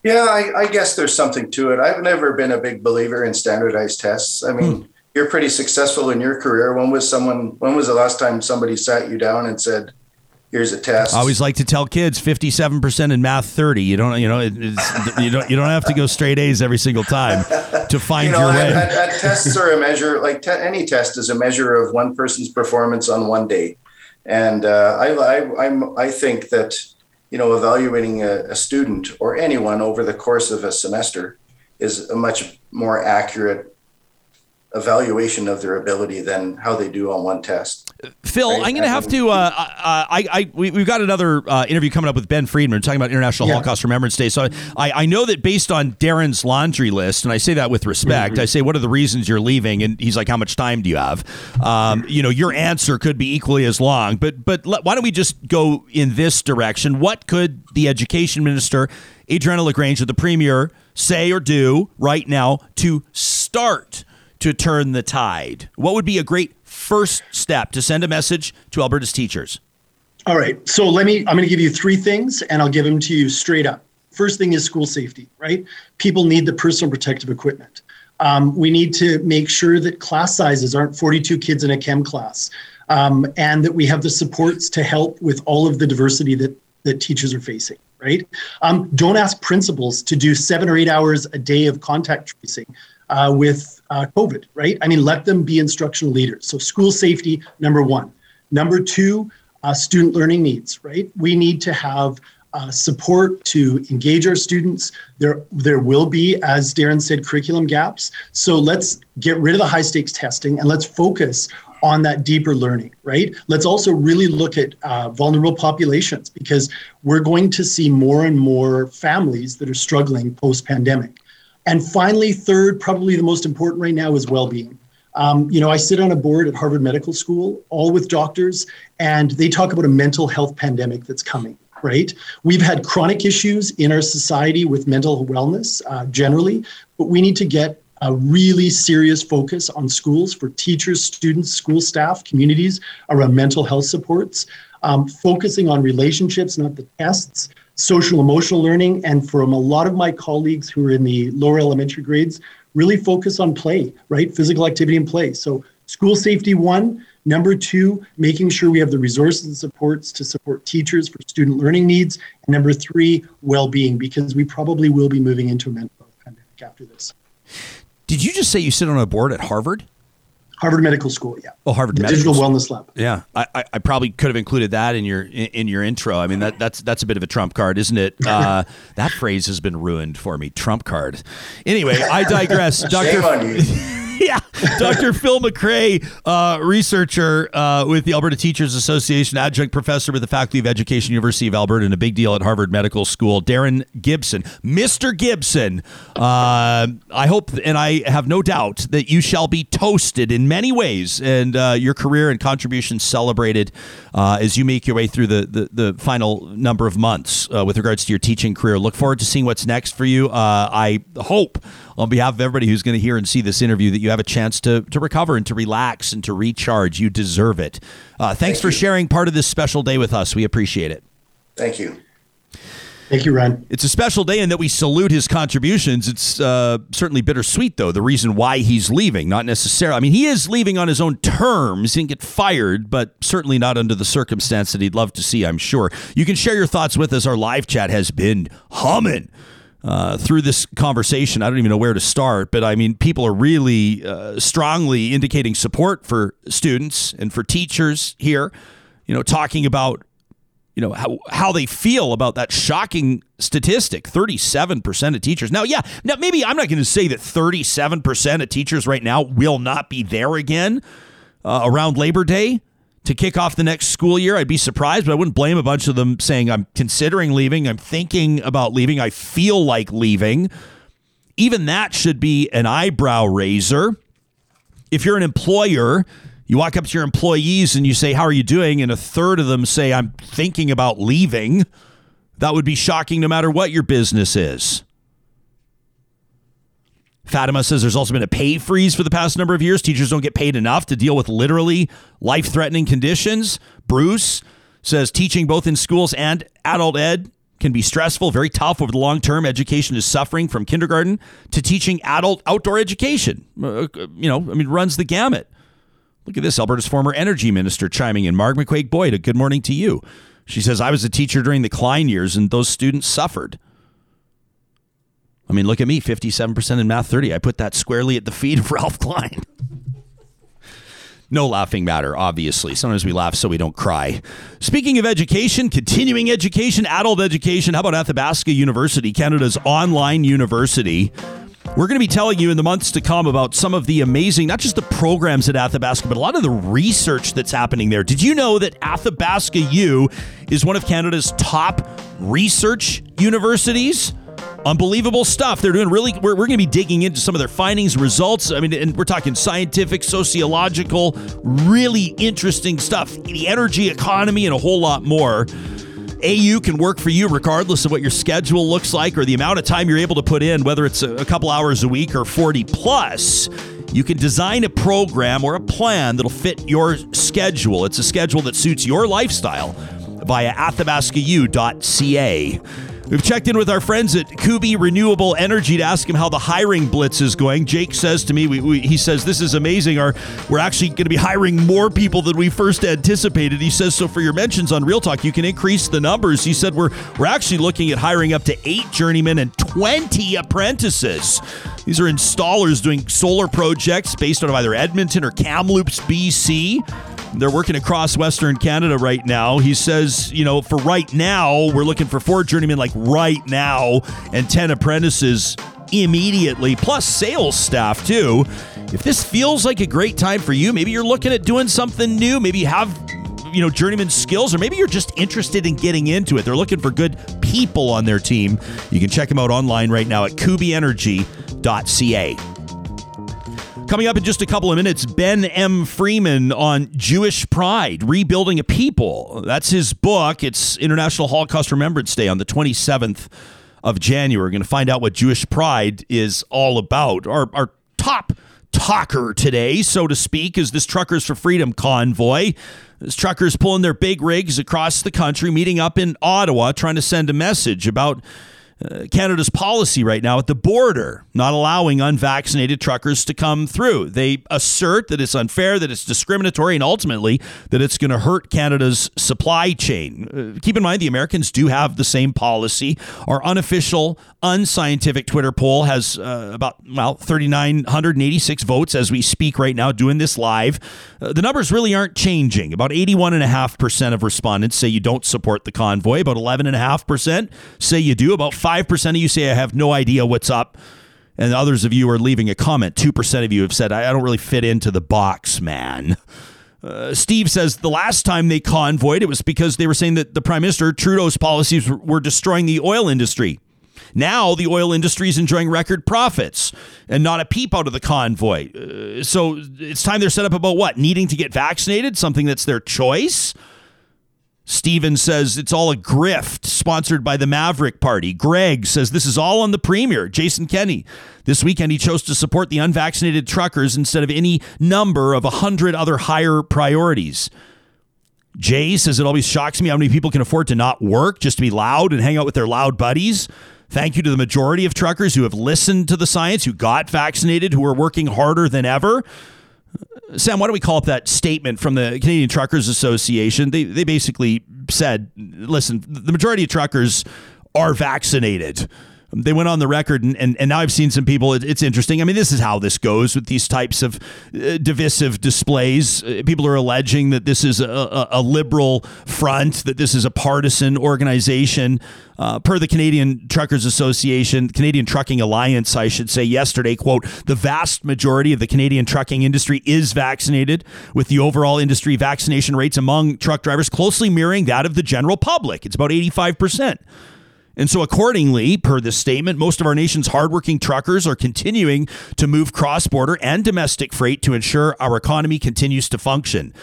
Yeah, I, I, guess there's something to it. I've never been a big believer in standardized tests. I mean, hmm. you're pretty successful in your career. When was someone? When was the last time somebody sat you down and said, "Here's a test"? I always like to tell kids, 57 percent in math, 30. You don't, you know, you don't, you don't have to go straight A's every single time to find you know, your way. Tests are a measure. Like te- any test is a measure of one person's performance on one day, and uh, I, I, I'm, I think that you know, evaluating a, a, student or anyone over the course of a semester is a much more accurate evaluation of their ability than how they do on one test. Phil, right? I'm going to have to. Uh, uh, I, I, we, have got another uh, interview coming up with Ben Freeman talking about International yeah. Holocaust Remembrance Day. So I, I know that based on Darin's laundry list, and I say that with respect, mm-hmm. I say, what are the reasons you're leaving? And he's like, how much time do you have? Um, you know, your answer could be equally as long. But but let, why don't we just go in this direction? What could the education minister, Adriana LaGrange, or the premier say or do right now to start? To turn the tide? What would be a great first step to send a message to Alberta's teachers? All right. So let me, I'm going to give you three things and I'll give them to you straight up. First thing is school safety, right? People need the personal protective equipment. Um, we need to make sure that class sizes aren't 42 kids in a chem class um, and that we have the supports to help with all of the diversity that, that teachers are facing, right? Um, don't ask principals to do seven or eight hours a day of contact tracing uh, with uh, COVID, right? I mean, let them be instructional leaders. So, school safety, number one. Number two, uh, student learning needs, right? We need to have uh, support to engage our students. There, there will be, as Darin said, curriculum gaps. So let's get rid of the high stakes testing and let's focus on that deeper learning, right? Let's also really look at uh, vulnerable populations because we're going to see more and more families that are struggling post pandemic. And finally, third, probably the most important right now is well being. Um, you know, I sit on a board at Harvard Medical School, all with doctors, and they talk about a mental health pandemic that's coming, right? We've had chronic issues in our society with mental wellness uh, generally, but we need to get a really serious focus on schools for teachers, students, school staff, communities around mental health supports, um, focusing on relationships, not the tests, social emotional learning, and from a lot of my colleagues who are in the lower elementary grades, really focus on play, right? Physical activity and play. So school safety one. Number two, making sure we have the resources and supports to support teachers for student learning needs. And number three, well-being, because we probably will be moving into a mental health pandemic after this. Did you just say you sit on a board at Harvard? Harvard Medical School, yeah. Oh, Harvard the Medical Digital Wellness Lab. Yeah, I, I probably could have included that in your in, in your intro. I mean, that that's that's a bit of a trump card, isn't it? Uh, that phrase has been ruined for me. Trump card. Anyway, I digress. Doctor. yeah, Dr. Phil McRae, uh, researcher uh, with the Alberta Teachers Association, adjunct professor with the Faculty of Education, University of Alberta, and a big deal at Harvard Medical School. Darin Gibson, Mr. Gibson. Uh, I hope and I have no doubt that you shall be toasted in many ways, and uh, your career and contributions celebrated uh, as you make your way through the the, the final number of months uh, with regards to your teaching career. Look forward to seeing what's next for you. I hope on behalf of everybody who's going to hear and see this interview that you have a chance to, to recover and to relax and to recharge. You deserve it. Uh, thanks Thank for you. sharing part of this special day with us. We appreciate it. Thank you. Thank you, Ron. It's a special day in that we salute his contributions. It's uh, certainly bittersweet, though, the reason why he's leaving. Not necessarily. I mean, he is leaving on his own terms. He didn't get fired, but certainly not under the circumstance that he'd love to see, I'm sure. You can share your thoughts with us. Our live chat has been humming uh, through this conversation. I don't even know where to start, but I mean, people are really uh, strongly indicating support for students and for teachers here. You know, talking about you know how how they feel about that shocking statistic 37% of teachers now yeah now maybe i'm not going to say that 37% of teachers right now will not be there again uh, around labor day to kick off the next school year. I'd be surprised, but I wouldn't blame a bunch of them saying, I'm considering leaving, I'm thinking about leaving, I feel like leaving. Even that should be an eyebrow raiser. If you're an employer, You walk up to your employees and you say, How are you doing? And a third of them say, I'm thinking about leaving. That would be shocking no matter what your business is. Fatima says there's also been a pay freeze for the past number of years. Teachers don't get paid enough to deal with literally life threatening conditions. Bruce says teaching both in schools and adult ed can be stressful, very tough over the long term. Education is suffering from kindergarten to teaching adult outdoor education. Uh, you know, I mean, runs the gamut. Look at this Alberta's former energy minister chiming in. Marg McCuaig Boyd, a good morning to you. She says, I was a teacher during the Klein years and those students suffered. I mean, look at me, 57% in math 30. I put that squarely at the feet of Ralph Klein. no laughing matter, obviously. Sometimes we laugh so we don't cry. Speaking of education, continuing education, adult education, how about Athabasca University, Canada's online university? We're going to be telling you in the months to come about some of the amazing, not just the programs at Athabasca, but a lot of the research that's happening there. Did you know that Athabasca U is one of Canada's top research universities? Unbelievable stuff. They're doing really, we're, we're going to be digging into some of their findings, results. I mean, and we're talking scientific, sociological, really interesting stuff, the energy economy, and a whole lot more. AU can work for you regardless of what your schedule looks like or the amount of time you're able to put in, whether it's a, couple hours a week or 40 plus. You can design a program or a plan that'll fit your schedule. It's a schedule that suits your lifestyle via athabascau.ca. We've checked in with our friends at Kuby Renewable Energy to ask him how the hiring blitz is going. Jake says to me, we, we, he says, This is amazing. Our, we're actually going to be hiring more people than we first anticipated. He says, So for your mentions on Real Talk, you can increase the numbers. He said, We're, we're actually looking at hiring up to eight journeymen and 20 apprentices. These are installers doing solar projects based out of either Edmonton or Kamloops, BC. They're working across Western Canada right now. He says, you know, for right now, we're looking for four journeymen like right now and 10 apprentices immediately, plus sales staff too. If this feels like a great time for you, maybe you're looking at doing something new, maybe you have you know journeyman skills or maybe you're just interested in getting into it they're looking for good people on their team you can check them out online right now at kubyenergy.ca Coming up in just a couple of minutes, Ben M. Freeman on Jewish Pride, Rebuilding a People. That's his book. It's International Holocaust Remembrance Day on the 27th of January. We're going to find out what Jewish Pride is all about. Our, our top talker today, so to speak, is this Truckers for Freedom convoy. This truckers pulling their big rigs across the country, meeting up in Ottawa, trying to send a message about Canada's policy right now at the border, not allowing unvaccinated truckers to come through. They assert that it's unfair, that it's discriminatory, and ultimately that it's going to hurt Canada's supply chain. Uh, keep in mind, the Americans do have the same policy. Our unofficial, unscientific Twitter poll has uh, about, well, 3,986 votes as we speak right now, doing this live. Uh, the numbers really aren't changing. About 81.5% of respondents say you don't support the convoy, about 11.5% say you do, about 5 5% of you say, I have no idea what's up. And others of you are leaving a comment. 2% of you have said, I don't really fit into the box, man. Uh, Steve says the last time they convoyed, it was because they were saying that the Prime Minister, Trudeau's policies were destroying the oil industry. Now the oil industry is enjoying record profits and not a peep out of the convoy. Uh, so it's time they're set up about what? Needing to get vaccinated, something that's their choice? Steven says it's all a grift sponsored by the Maverick Party. Greg says this is all on the Premier, Jason Kenney. This weekend, he chose to support the unvaccinated truckers instead of any number of a hundred other higher priorities. Jay says it always shocks me how many people can afford to not work just to be loud and hang out with their loud buddies. Thank you to the majority of truckers who have listened to the science, who got vaccinated, who are working harder than ever. Sam, why don't we call up that statement from the Canadian Truckers Association? They, they basically said, listen, the majority of truckers are vaccinated they went on the record, and, and, and now I've seen some people. It, it's interesting. I mean, this is how this goes with these types of uh, divisive displays. Uh, people are alleging that this is a, a, a, liberal front, that this is a partisan organization. Uh, per the Canadian Truckers Association, Canadian Trucking Alliance, I should say, yesterday, quote, the vast majority of the Canadian trucking industry is vaccinated, with the overall industry vaccination rates among truck drivers closely mirroring that of the general public. It's about 85%. And so, accordingly, per this statement, most of our nation's hardworking truckers are continuing to move cross border and domestic freight to ensure our economy continues to function.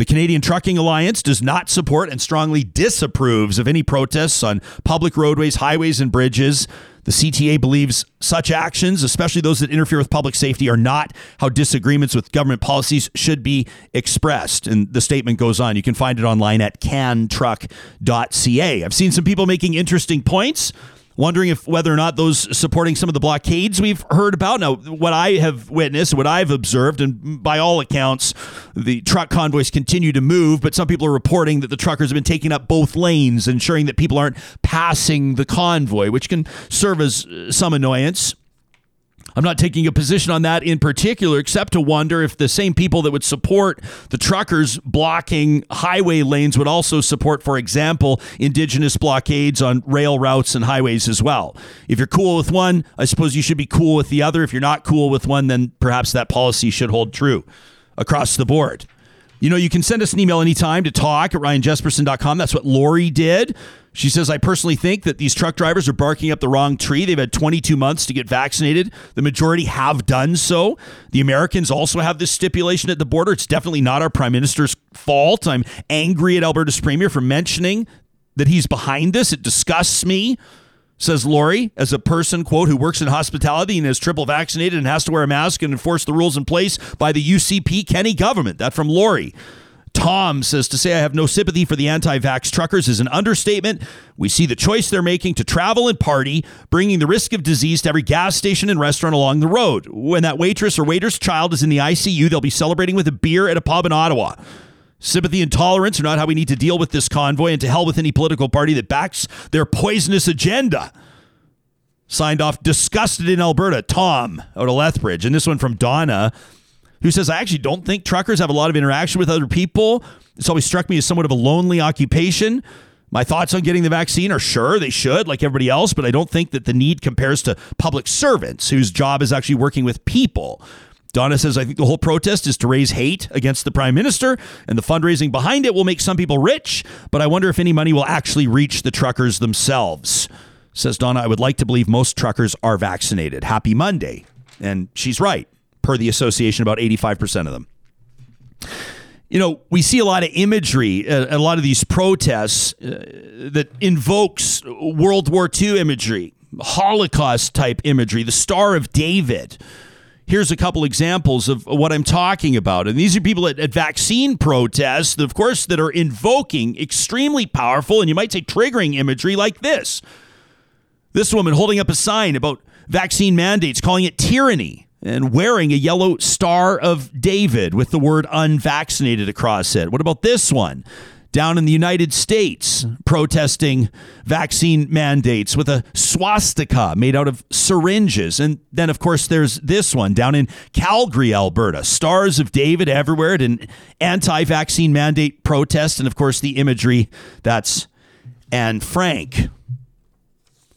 The Canadian Trucking Alliance does not support and strongly disapproves of any protests on public roadways, highways, and bridges. The CTA believes such actions, especially those that interfere with public safety, are not how disagreements with government policies should be expressed. And the statement goes on. You can find it online at cantruck.ca. I've seen some people making interesting points wondering if whether or not those supporting some of the blockades we've heard about. Now, what I have witnessed, what I've observed, and by all accounts, the truck convoys continue to move, but some people are reporting that the truckers have been taking up both lanes, ensuring that people aren't passing the convoy, which can serve as uh, some annoyance. I'm not taking a position on that in particular, except to wonder if the same people that would support the truckers blocking highway lanes would also support, for example, indigenous blockades on rail routes and highways as well. If you're cool with one, I suppose you should be cool with the other. If you're not cool with one, then perhaps that policy should hold true across the board. You know, you can send us an email anytime to talk at ryanjespersen.com. That's what Lori did. She says, I personally think that these truck drivers are barking up the wrong tree. They've had 22 months to get vaccinated. The majority have done so. The Americans also have this stipulation at the border. It's definitely not our prime minister's fault. I'm angry at Alberta's premier for mentioning that he's behind this. It disgusts me, says Lori, as a person, quote, who works in hospitality and is triple vaccinated and has to wear a mask and enforce the rules in place by the UCP Kenney government. That from Lori. Tom says to say I have no sympathy for the anti vax truckers is an understatement. We see the choice they're making to travel and party, bringing the risk of disease to every gas station and restaurant along the road. When that waitress or waiter's child is in the ICU, they'll be celebrating with a beer at a pub in Ottawa. Sympathy and tolerance are not how we need to deal with this convoy, and to hell with any political party that backs their poisonous agenda. Signed off, disgusted in Alberta, Tom out of Lethbridge. And this one from Donna who says, I actually don't think truckers have a lot of interaction with other people. It's always struck me as somewhat of a lonely occupation. My thoughts on getting the vaccine are sure they should, like everybody else, but I don't think that the need compares to public servants whose job is actually working with people. Donna says, I think the whole protest is to raise hate against the prime minister, and the fundraising behind it will make some people rich, but I wonder if any money will actually reach the truckers themselves. Says Donna, I would like to believe most truckers are vaccinated. Happy Monday. And she's right per the association, about 85% of them. You know, we see a lot of imagery, uh, a lot of these protests uh, that invokes World War II imagery, Holocaust type imagery, the Star of David. Here's a couple examples of what I'm talking about. And these are people at, at vaccine protests, of course, that are invoking extremely powerful and you might say triggering imagery like this. This woman holding up a sign about vaccine mandates, calling it tyranny and wearing a yellow Star of David with the word unvaccinated across it. What about this one? Down in the United States, protesting vaccine mandates with a swastika made out of syringes. And then, of course, there's this one down in Calgary, Alberta. Stars of David everywhere at an anti vaccine mandate protest. And, of course, the imagery that's Anne Frank.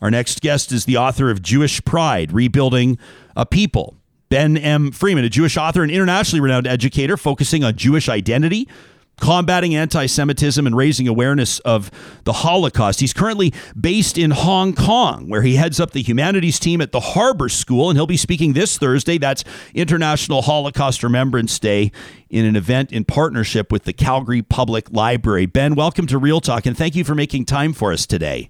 Our next guest is the author of Jewish Pride Rebuilding a People. Ben M. Freeman, a Jewish author and internationally renowned educator focusing on Jewish identity, combating anti Semitism, and raising awareness of the Holocaust. He's currently based in Hong Kong, where he heads up the humanities team at the Harbor School, and he'll be speaking this Thursday. That's International Holocaust Remembrance Day in an event in partnership with the Calgary Public Library. Ben, welcome to Real Talk, and thank you for making time for us today.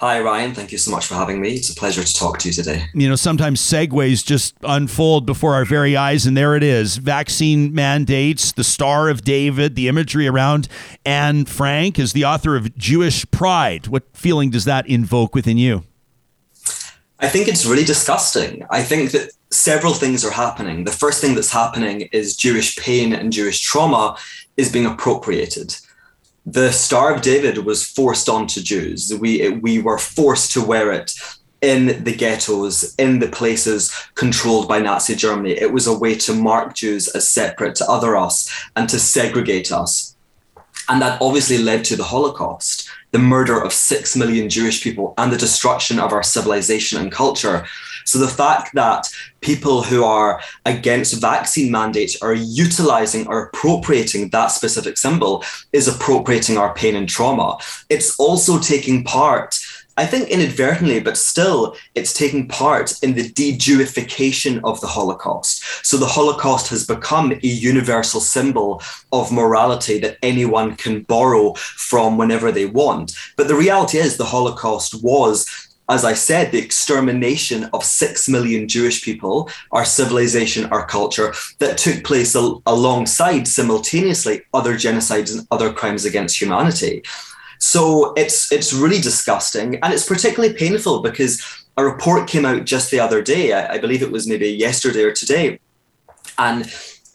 Hi, Ryan. Thank you so much for having me. It's a pleasure to talk to you today. You know, sometimes segues just unfold before our very eyes, and there it is vaccine mandates, the Star of David, the imagery around Anne Frank is the author of Jewish Pride. What feeling does that invoke within you? I think it's really disgusting. I think that several things are happening. The first thing that's happening is Jewish pain and Jewish trauma is being appropriated the Star of David was forced onto Jews. We we were forced to wear it in the ghettos, in the places controlled by Nazi Germany. It was a way to mark Jews as separate, to other us, and to segregate us. And that obviously led to the Holocaust, the murder of six million Jewish people, and the destruction of our civilization and culture. So the fact that people who are against vaccine mandates are utilizing or appropriating that specific symbol is appropriating our pain and trauma. It's also taking part I think inadvertently, but still, it's taking part in the de Jewification of the Holocaust. So the Holocaust has become a universal symbol of morality that anyone can borrow from whenever they want. But the reality is, the Holocaust was as I said, the extermination of six million Jewish people, our civilization, our culture, that took place al- alongside simultaneously other genocides and other crimes against humanity. So it's it's really disgusting, and it's particularly painful because a report came out just the other day. I, I believe it was maybe yesterday or today, and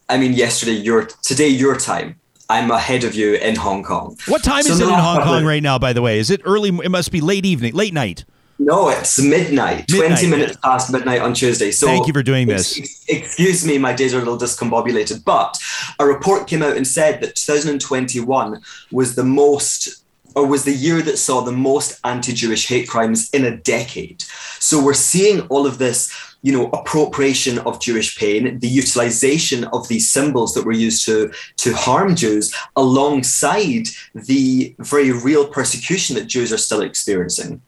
I mean yesterday your today your time. I'm ahead of you in Hong Kong. What time so is it in Hong Kong right now? By the way, is it early? It must be late evening, late night. No, it's midnight, midnight 20 minutes yeah. past midnight on Tuesday. So thank you for doing this. Ex- excuse me, my days are a little discombobulated, but a report came out and said that 2021 was the most or was the year that saw the most anti-Jewish hate crimes in a decade. So we're seeing all of this, you know, appropriation of Jewish pain, the utilization of these symbols that were used to to harm Jews, alongside the very real persecution that Jews are still experiencing.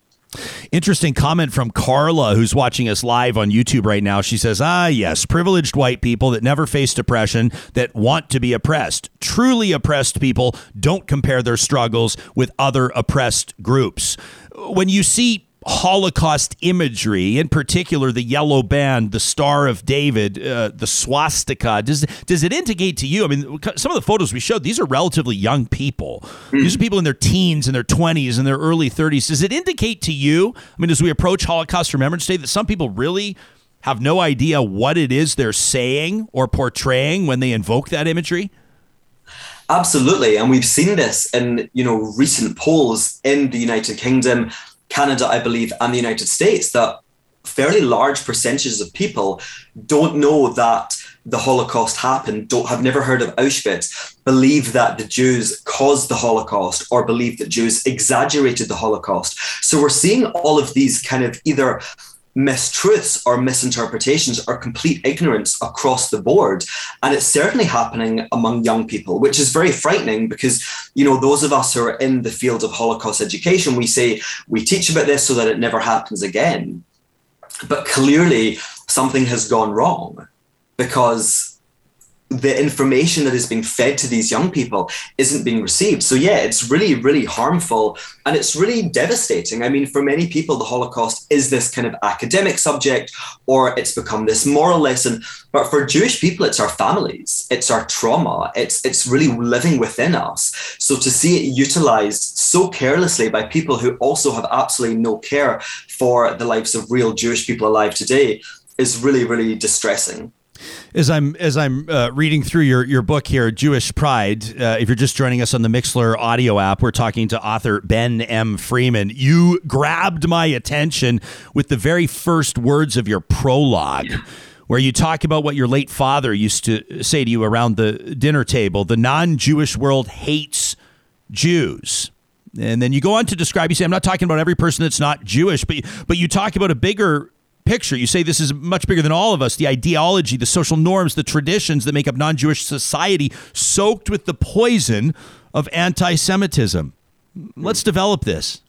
Interesting comment from Carla, who's watching us live on YouTube right now. She says, Ah, yes, privileged white people that never faced oppression, that want to be oppressed. Truly oppressed people don't compare their struggles with other oppressed groups. When you see Holocaust imagery, in particular the yellow band, the Star of David, uh, the swastika. Does does it indicate to you? I mean, some of the photos we showed, these are relatively young people. Mm. These are people in their teens, and their twenties, and their early thirties. Does it indicate to you? I mean, as we approach Holocaust Remembrance Day, that some people really have no idea what it is they're saying or portraying when they invoke that imagery? Absolutely, and we've seen this in you know recent polls in the United Kingdom Canada, I believe, and the United States that fairly large percentages of people don't know that the Holocaust happened, don't have never heard of Auschwitz, believe that the Jews caused the Holocaust or believe that Jews exaggerated the Holocaust. So we're seeing all of these kind of either mistruths or misinterpretations or complete ignorance across the board. And it's certainly happening among young people which is very frightening because you know those of us who are in the field of holocaust education we say we teach about this so that it never happens again. But clearly something has gone wrong because the information that is being fed to these young people isn't being received. So, yeah, it's really, really harmful and it's really devastating. I mean, for many people, the Holocaust is this kind of academic subject or it's become this moral lesson. But for Jewish people, it's our families, it's our trauma, it's, it's really living within us. So, to see it utilized so carelessly by people who also have absolutely no care for the lives of real Jewish people alive today is really, really distressing as I'm as I'm uh, reading through your your book here, Jewish Pride. Uh, if you're just joining us on the Mixlr audio app, we're talking to author Ben M. Freeman. You grabbed my attention with the very first words of your prologue. Where you talk about what your late father used to say to you around the dinner table. The non Jewish world hates Jews. And then you go on to describe, you say, I'm not talking about every person that's not Jewish, but, but you talk about a bigger picture. You say this is much bigger than all of us. The ideology, the social norms, the traditions that make up non Jewish society, soaked with the poison of anti Semitism. Let's develop this.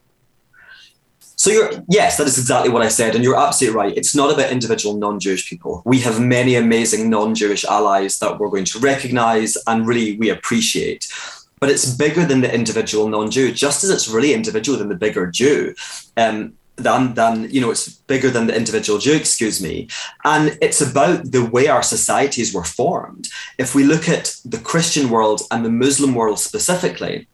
So you're yes, that is exactly what I said, and you're absolutely right. It's not about individual non-Jewish people. We have many amazing non-Jewish allies that we're going to recognize and really we appreciate. But it's bigger than the individual non-Jew, just as it's really individual than the bigger Jew. Um, than than you know it's bigger than the individual Jew, excuse me. And it's about the way our societies were formed. If we look at the Christian world and the Muslim world specifically,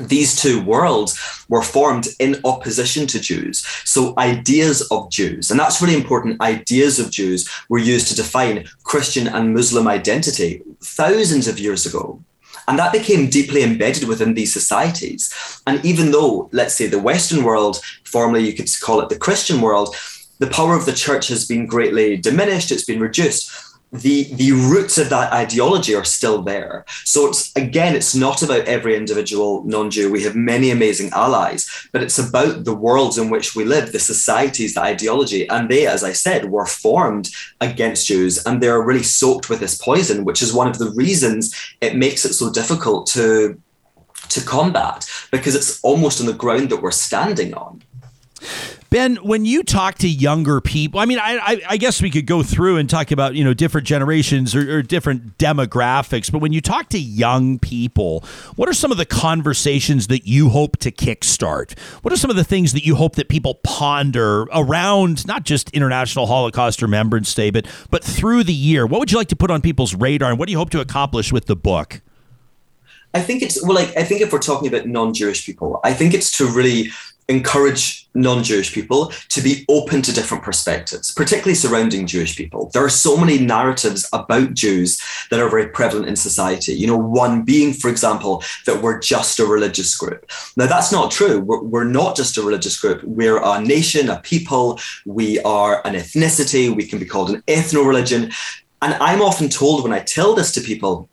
these two worlds were formed in opposition to Jews. So, ideas of Jews, and that's really important, ideas of Jews were used to define Christian and Muslim identity thousands of years ago. And that became deeply embedded within these societies. And even though, let's say, the Western world, formerly you could call it the Christian world, the power of the church has been greatly diminished, it's been reduced the the roots of that ideology are still there. So it's again, it's not about every individual non-Jew. We have many amazing allies, but it's about the worlds in which we live, the societies, the ideology, and they, as I said, were formed against Jews, and they're really soaked with this poison, which is one of the reasons it makes it so difficult to to combat because it's almost on the ground that we're standing on. Ben, when you talk to younger people, I mean, I, I, I, guess we could go through and talk about you know different generations or, or, different demographics. But when you talk to young people, what are some of the conversations that you hope to kickstart? What are some of the things that you hope that people ponder around not just International Holocaust Remembrance Day, but but through the year? What would you like to put on people's radar, and what do you hope to accomplish with the book? I think it's well, like I think if we're talking about non-Jewish people, I think it's to really encourage non-Jewish people to be open to different perspectives, particularly surrounding Jewish people. There are so many narratives about Jews that are very prevalent in society. You know, one being, for example, that we're just a religious group. Now, that's not true. We're, we're not just a religious group. We're a nation, a people. We are an ethnicity. We can be called an ethno-religion. And I'm often told when I tell this to people,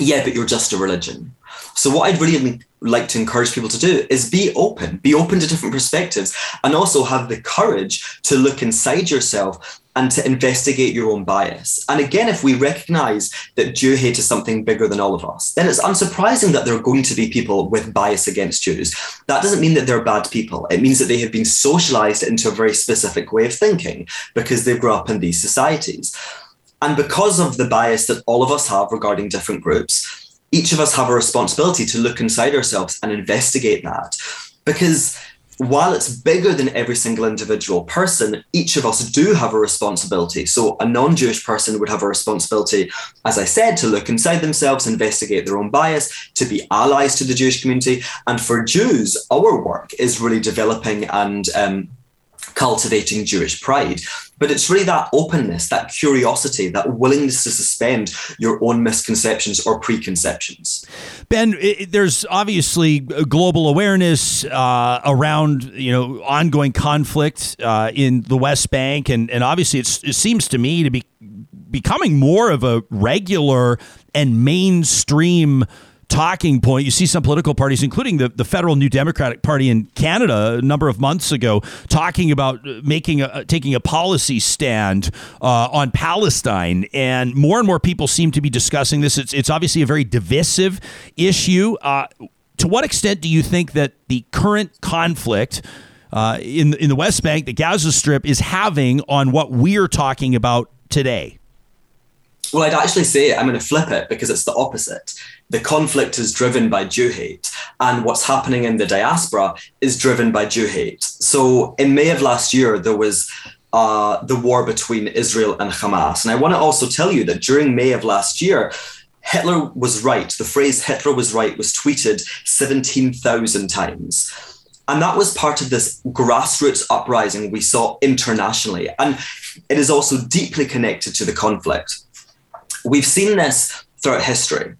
yeah, but you're just a religion. So what I'd really like to encourage people to do is be open, be open to different perspectives, and also have the courage to look inside yourself and to investigate your own bias. And again, if we recognize that Jew hate is something bigger than all of us, then it's unsurprising that there are going to be people with bias against Jews. That doesn't mean that they're bad people. It means that they have been socialized into a very specific way of thinking because they grew up in these societies. And because of the bias that all of us have regarding different groups, each of us have a responsibility to look inside ourselves and investigate that. Because while it's bigger than every single individual person, each of us do have a responsibility. So a non-Jewish person would have a responsibility, as I said, to look inside themselves, investigate their own bias, to be allies to the Jewish community. And for Jews, our work is really developing and um, cultivating Jewish pride. But it's really that openness, that curiosity, that willingness to suspend your own misconceptions or preconceptions. Ben, it, there's obviously global awareness uh, around you know ongoing conflict uh, in the West Bank, and and obviously it seems to me to be becoming more of a regular and mainstream talking point. You see some political parties, including the, the federal New Democratic Party in Canada, a number of months ago, talking about making a, taking a policy stand uh, on Palestine, and more and more people seem to be discussing this. It's it's obviously a very divisive issue. Uh, to what extent do you think that the current conflict? Uh, in in the West Bank, the Gaza Strip is having on what we're talking about today? Well, I'd actually say I'm going to flip it because it's the opposite. The conflict is driven by Jew hate, and what's happening in the diaspora is driven by Jew hate. So, in May of last year, there was uh, the war between Israel and Hamas. And I want to also tell you that during May of last year, Hitler was right. The phrase Hitler was right was tweeted 17,000 times. And that was part of this grassroots uprising we saw internationally. And it is also deeply connected to the conflict. We've seen this throughout history.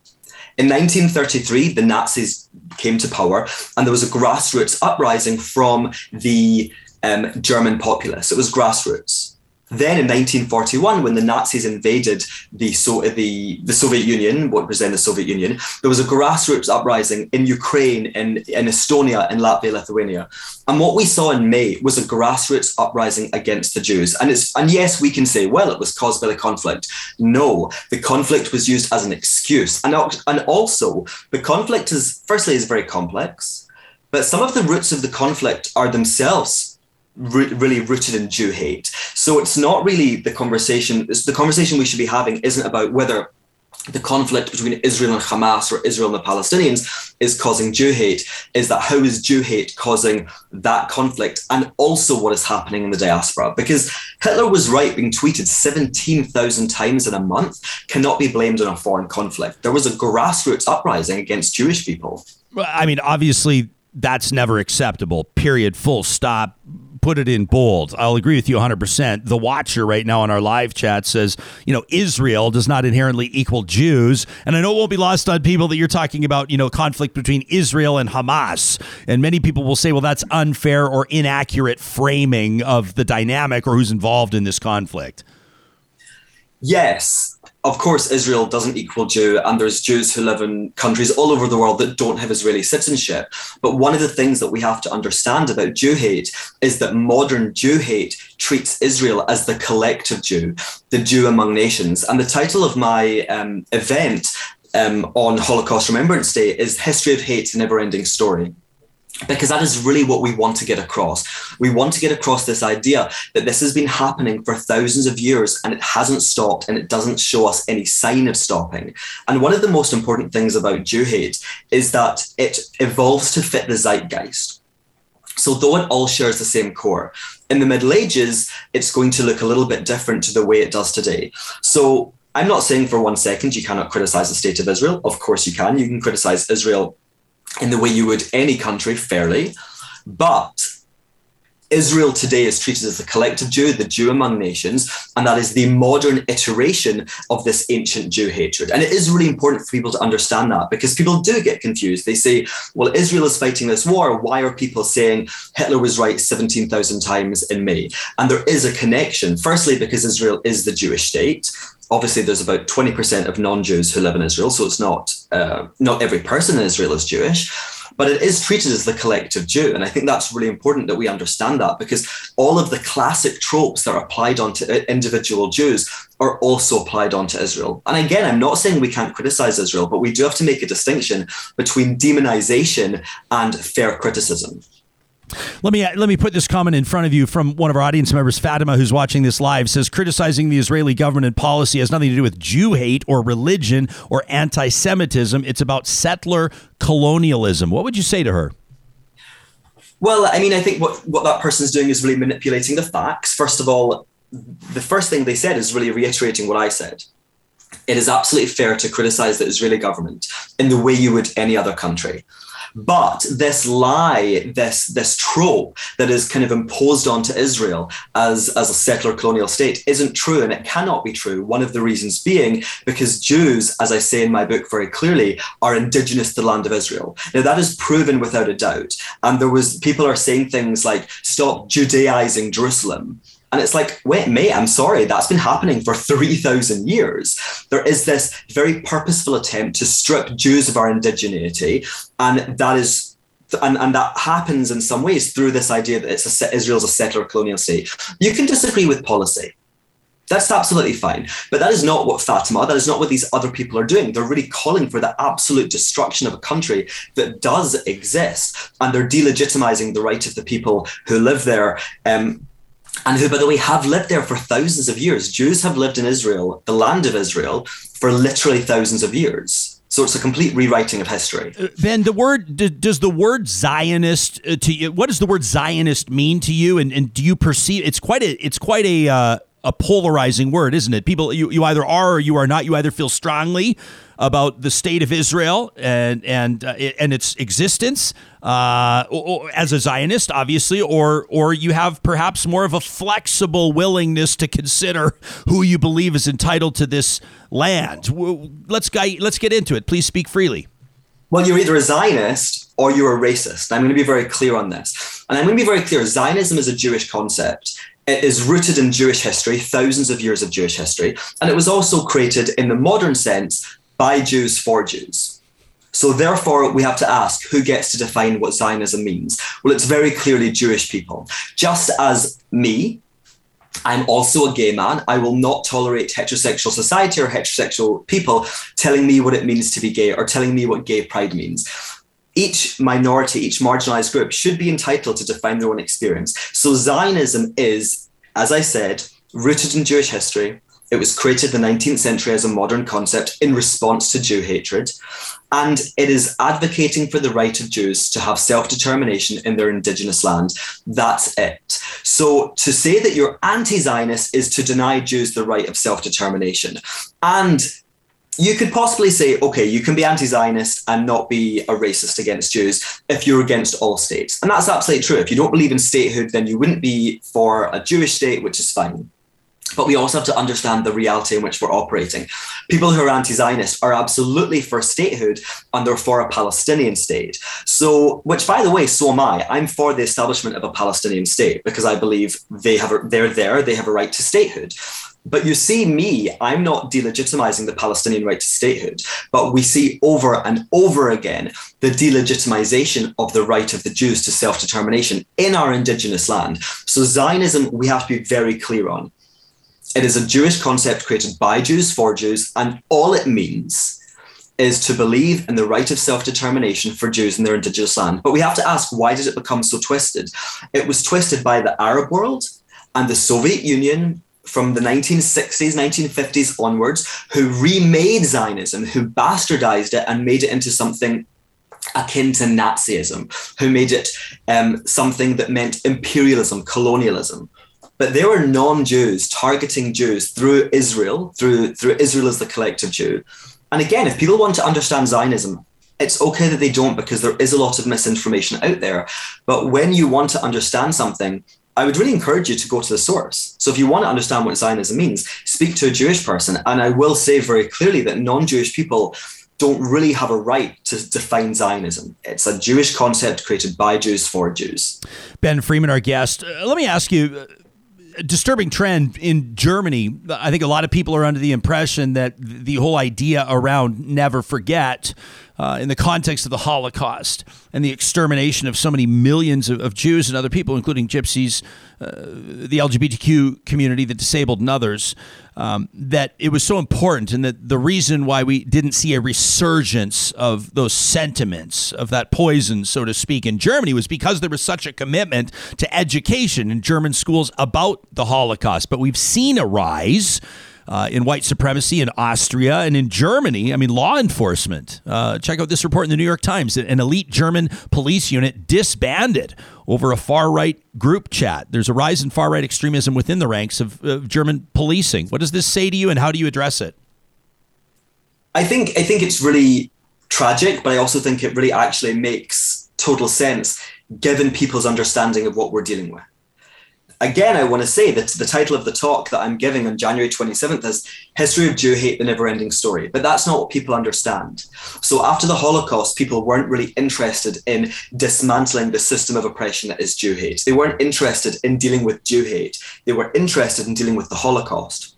In 1933, the Nazis came to power, and there was a grassroots uprising from the um, German populace. It was grassroots. Then in 1941, when the Nazis invaded the, so- the, the Soviet Union, what was then the Soviet Union, there was a grassroots uprising in Ukraine, in, in Estonia, in Latvia, Lithuania. And what we saw in May was a grassroots uprising against the Jews. And it's and yes, we can say, well, it was caused by the conflict. No, the conflict was used as an excuse. And, and also, the conflict is firstly is very complex, but some of the roots of the conflict are themselves really rooted in Jew hate. So it's not really the conversation. the conversation we should be having isn't about whether the conflict between Israel and Hamas or Israel and the Palestinians is causing Jew hate, is that how is Jew hate causing that conflict and also what is happening in the diaspora? Because Hitler was right, being tweeted 17,000 times in a month cannot be blamed on a foreign conflict. There was a grassroots uprising against Jewish people. I mean, obviously, that's never acceptable, period, full stop put it in bold. I'll agree with you 100%. The Watcher right now on our live chat says, you know, Israel does not inherently equal Jews. And I know it won't be lost on people that you're talking about, you know, conflict between Israel and Hamas. And many people will say, well, that's unfair or inaccurate framing of the dynamic or who's involved in this conflict. Yes, of course, Israel doesn't equal Jew, and there's Jews who live in countries all over the world that don't have Israeli citizenship. But one of the things that we have to understand about Jew hate is that modern Jew hate treats Israel as the collective Jew, the Jew among nations. And the title of my um, event um, on Holocaust Remembrance Day is History of Hate, a Never Ending Story. Because that is really what we want to get across. We want to get across this idea that this has been happening for thousands of years and it hasn't stopped and it doesn't show us any sign of stopping. And one of the most important things about Jew hate is that it evolves to fit the zeitgeist. So, though it all shares the same core, in the Middle Ages, it's going to look a little bit different to the way it does today. So, I'm not saying for one second you cannot criticize the state of Israel. Of course, you can. You can criticize Israel in the way you would any country fairly. But Israel today is treated as the collective Jew, the Jew among nations, and that is the modern iteration of this ancient Jew hatred. And it is really important for people to understand that because people do get confused. They say, well, Israel is fighting this war. Why are people saying Hitler was right 17,000 times in May? And there is a connection. Firstly, because Israel is the Jewish state obviously there's about 20% of non-Jews who live in Israel, so it's not uh, not every person in Israel is Jewish, but it is treated as the collective Jew, and I think that's really important that we understand that because all of the classic tropes that are applied onto uh, individual Jews are also applied onto Israel. And again, I'm not saying we can't criticize Israel, but we do have to make a distinction between demonization and fair criticism. Let me uh, let me put this comment in front of you from one of our audience members, Fatima, who's watching this live. Says criticizing the Israeli government policy has nothing to do with Jew hate or religion or anti-Semitism. It's about settler colonialism. What would you say to her? Well, I mean, I think what what that person's doing is really manipulating the facts. First of all, the first thing they said is really reiterating what I said. It is absolutely fair to criticize the Israeli government in the way you would any other country. But this lie, this this trope that is kind of imposed onto Israel as, as a settler colonial state isn't true and it cannot be true. One of the reasons being because Jews, as I say in my book very clearly, are indigenous to the land of Israel. Now that is proven without a doubt. And there was people are saying things like stop Judaizing Jerusalem. And it's like, wait, mate, I'm sorry, that's been happening for 3,000 years. There is this very purposeful attempt to strip Jews of our indigeneity. And that is and, and that happens in some ways through this idea that it's a, Israel's a settler colonial state. You can disagree with policy. That's absolutely fine. But that is not what Fatima, that is not what these other people are doing. They're really calling for the absolute destruction of a country that does exist. And they're delegitimizing the right of the people who live there. Um, and who, by the way, have lived there for thousands of years. Jews have lived in Israel, the land of Israel, for literally thousands of years. So it's a complete rewriting of history. Uh, ben, the word does the word Zionist uh, to you? What does the word Zionist mean to you? And, and do you perceive it's quite a it's quite a uh, a polarizing word, isn't it? People, you, you either are or you are not. You either feel strongly about the state of Israel and and uh, and its existence uh, as a Zionist, obviously, or or you have perhaps more of a flexible willingness to consider who you believe is entitled to this land. Let's let's get into it. Please speak freely. Well, you're either a Zionist or you're a racist. I'm going to be very clear on this. And I'm going to be very clear Zionism is a Jewish concept. It is rooted in Jewish history, thousands of years of Jewish history. And it was also created in the modern sense by Jews for Jews. So therefore, we have to ask who gets to define what Zionism means? Well, it's very clearly Jewish people. Just as me, I'm also a gay man. I will not tolerate heterosexual society or heterosexual people telling me what it means to be gay or telling me what gay pride means each minority, each marginalized group should be entitled to define their own experience. So Zionism is, as I said, rooted in Jewish history. It was created in the 19th century as a modern concept in response to Jew hatred. And it is advocating for the right of Jews to have self determination in their indigenous land. That's it. So to say that you're anti Zionist is to deny Jews the right of self determination. And you could possibly say, okay, you can be anti Zionist and not be a racist against Jews if you're against all states. And that's absolutely true. If you don't believe in statehood, then you wouldn't be for a Jewish state, which is fine. But we also have to understand the reality in which we're operating. People who are anti Zionist are absolutely for statehood and they're for a Palestinian state. So, which by the way, so am I. I'm for the establishment of a Palestinian state because I believe they have they're there, they have a right to statehood. But you see, me, I'm not delegitimizing the Palestinian right to statehood, but we see over and over again the delegitimization of the right of the Jews to self determination in our indigenous land. So, Zionism, we have to be very clear on. It is a Jewish concept created by Jews for Jews, and all it means is to believe in the right of self determination for Jews in their indigenous land. But we have to ask why did it become so twisted? It was twisted by the Arab world and the Soviet Union from the 1960s, 1950s onwards, who remade Zionism, who bastardized it and made it into something akin to Nazism, who made it um, something that meant imperialism, colonialism. But there were non-Jews targeting Jews through Israel, through through Israel as the collective Jew. And again, if people want to understand Zionism, it's okay that they don't because there is a lot of misinformation out there. But when you want to understand something, I would really encourage you to go to the source. So if you want to understand what Zionism means, speak to a Jewish person. And I will say very clearly that non-Jewish people don't really have a right to define Zionism. It's a Jewish concept created by Jews for Jews. Ben Freeman, our guest. Uh, let me ask you uh, disturbing trend in Germany. I think a lot of people are under the impression that the whole idea around never forget uh, in the context of the Holocaust and the extermination of so many millions of, of Jews and other people, including gypsies, uh, the LGBTQ community, the disabled, and others, um, that it was so important, and that the reason why we didn't see a resurgence of those sentiments, of that poison, so to speak, in Germany was because there was such a commitment to education in German schools about the Holocaust. But we've seen a rise uh, in white supremacy in Austria and in Germany. I mean, law enforcement. Uh, check out this report in the New York Times. An elite German police unit disbanded over a far right group chat. There's a rise in far right extremism within the ranks of, of German policing. What does this say to you, and how do you address it? I think I think it's really tragic, but I also think it really actually makes total sense given people's understanding of what we're dealing with again, I want to say that the title of the talk that I'm giving on January 27th is History of Jew Hate, the Never Ending Story. But that's not what people understand. So after the Holocaust, people weren't really interested in dismantling the system of oppression that is Jew hate. They weren't interested in dealing with Jew hate. They were interested in dealing with the Holocaust.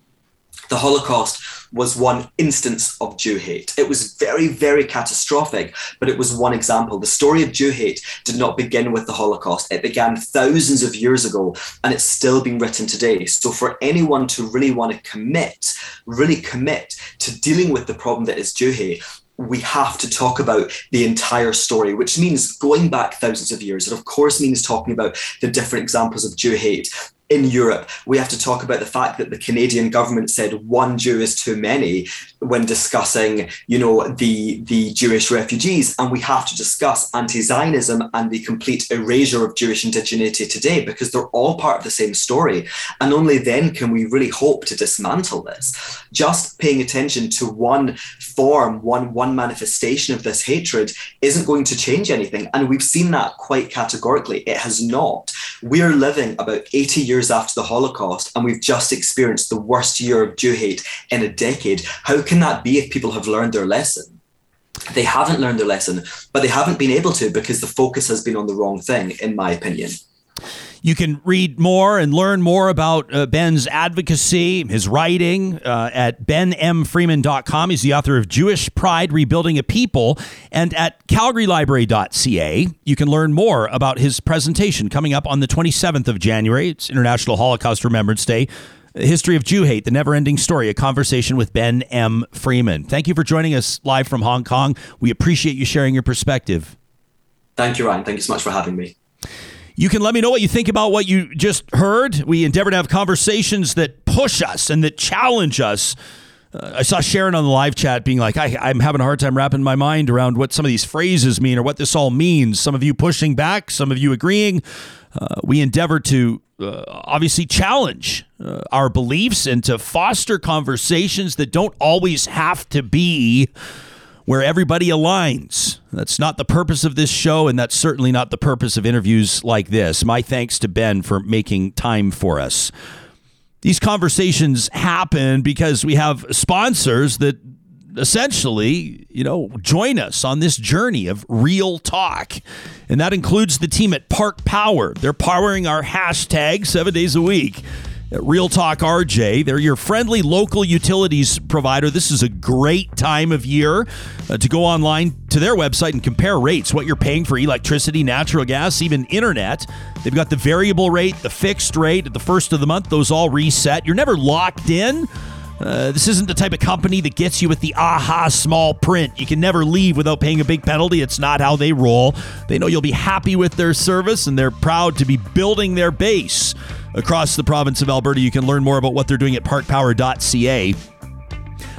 The Holocaust was one instance of Jew hate. It was very, very catastrophic, but it was one example. The story of Jew hate did not begin with the Holocaust. It began thousands of years ago, and it's still being written today. So, for anyone to really want to commit, really commit to dealing with the problem that is Jew hate, we have to talk about the entire story, which means going back thousands of years. It, of course, means talking about the different examples of Jew hate in Europe, we have to talk about the fact that the Canadian government said one Jew is too many when discussing, you know, the the Jewish refugees, and we have to discuss anti-Zionism and the complete erasure of Jewish indigeneity today because they're all part of the same story, and only then can we really hope to dismantle this. Just paying attention to one form, one one manifestation of this hatred isn't going to change anything, and we've seen that quite categorically. It has not. We're living about 80 years after the Holocaust, and we've just experienced the worst year of Jew hate in a decade. How can that be if people have learned their lesson? They haven't learned their lesson, but they haven't been able to because the focus has been on the wrong thing, in my opinion. You can read more and learn more about uh, Ben's advocacy, his writing uh, at benmfreeman.com. He's the author of Jewish Pride Rebuilding a People. And at calgarylibrary.ca, you can learn more about his presentation coming up on the 27th of January. It's International Holocaust Remembrance Day. History of Jew Hate, the never ending story, a conversation with Ben M. Freeman. Thank you for joining us live from Hong Kong. We appreciate you sharing your perspective. Thank you, Ryan. Thank you so much for having me. You can let me know what you think about what you just heard. We endeavor to have conversations that push us and that challenge us. Uh, I saw Sharon on the live chat being like, I, am having a hard time wrapping my mind around what some of these phrases mean or what this all means. Some of you pushing back, some of you agreeing. Uh, we endeavor to uh, obviously challenge uh, our beliefs and to foster conversations that don't always have to be where everybody aligns. That's not the purpose of this show, and that's certainly not the purpose of interviews like this. My thanks to Ben for making time for us. These conversations happen because we have sponsors that essentially, you know, join us on this journey of real talk. And that includes the team at Park Power. They're powering our hashtag seven days a week. At Real Talk RJ. They're your friendly local utilities provider. This is a great time of year uh, to go online to their website and compare rates, what you're paying for electricity, natural gas, even internet. They've got the variable rate, the fixed rate at the first of the month, those all reset. You're never locked in. Uh, this isn't the type of company that gets you with the aha small print. You can never leave without paying a big penalty. It's not how they roll. They know you'll be happy with their service and they're proud to be building their base across the province of Alberta. You can learn more about what they're doing at parkpower.ca.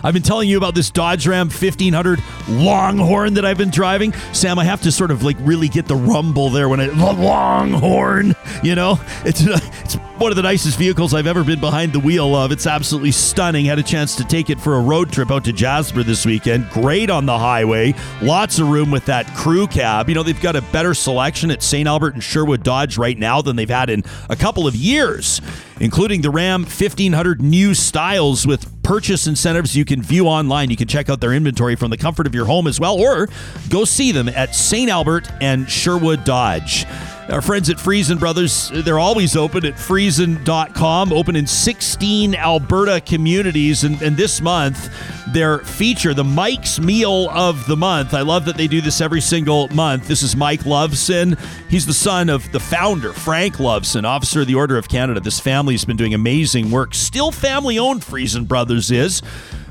I've been telling you about this Dodge Ram 1500 Longhorn that I've been driving. Sam, I have to sort of like really get the rumble there when it Longhorn, you know? It's it's one of the nicest vehicles I've ever been behind the wheel of. It's absolutely stunning. Had a chance to take it for a road trip out to Jasper this weekend. Great on the highway. Lots of room with that crew cab. You know, they've got a better selection at St. Albert and Sherwood Dodge right now than they've had in a couple of years, including the Ram 1500 new styles with purchase incentives you can view online. You can check out their inventory from the comfort of your home as well, or go see them at St. Albert and Sherwood Dodge. Our friends at Freson Brothers, they're always open at friesen.com, open in 16 Alberta communities. And, and this month, their feature, the Mike's Meal of the Month. I love that they do this every single month. This is Mike Lovsin. He's the son of the founder, Frank Lovsin, officer of the Order of Canada. This family's been doing amazing work. Still family owned, Freson Brothers is.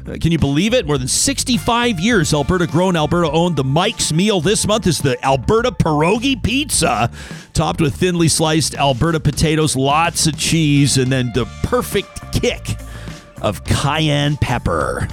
Uh, can you believe it? More than 65 years, Alberta grown, Alberta owned. The Mike's meal this month is the Alberta Pierogi Pizza, topped with thinly sliced Alberta potatoes, lots of cheese, and then the perfect kick of cayenne pepper.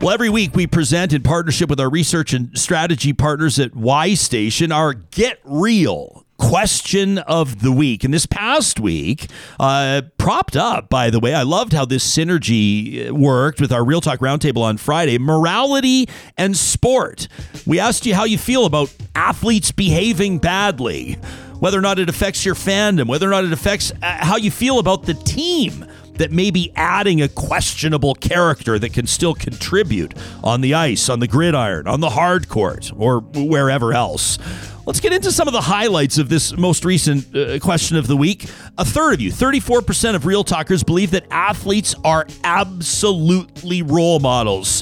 Well, every week we present in partnership with our research and strategy partners at Y Station our Get Real question of the week. And this past week, uh, propped up, by the way, I loved how this synergy worked with our Real Talk Roundtable on Friday morality and sport. We asked you how you feel about athletes behaving badly, whether or not it affects your fandom, whether or not it affects uh, how you feel about the team that may be adding a questionable character that can still contribute on the ice, on the gridiron, on the hard court, or wherever else. Let's get into some of the highlights of this most recent uh, question of the week. A third of you, 34% of Real Talkers, believe that athletes are absolutely role models,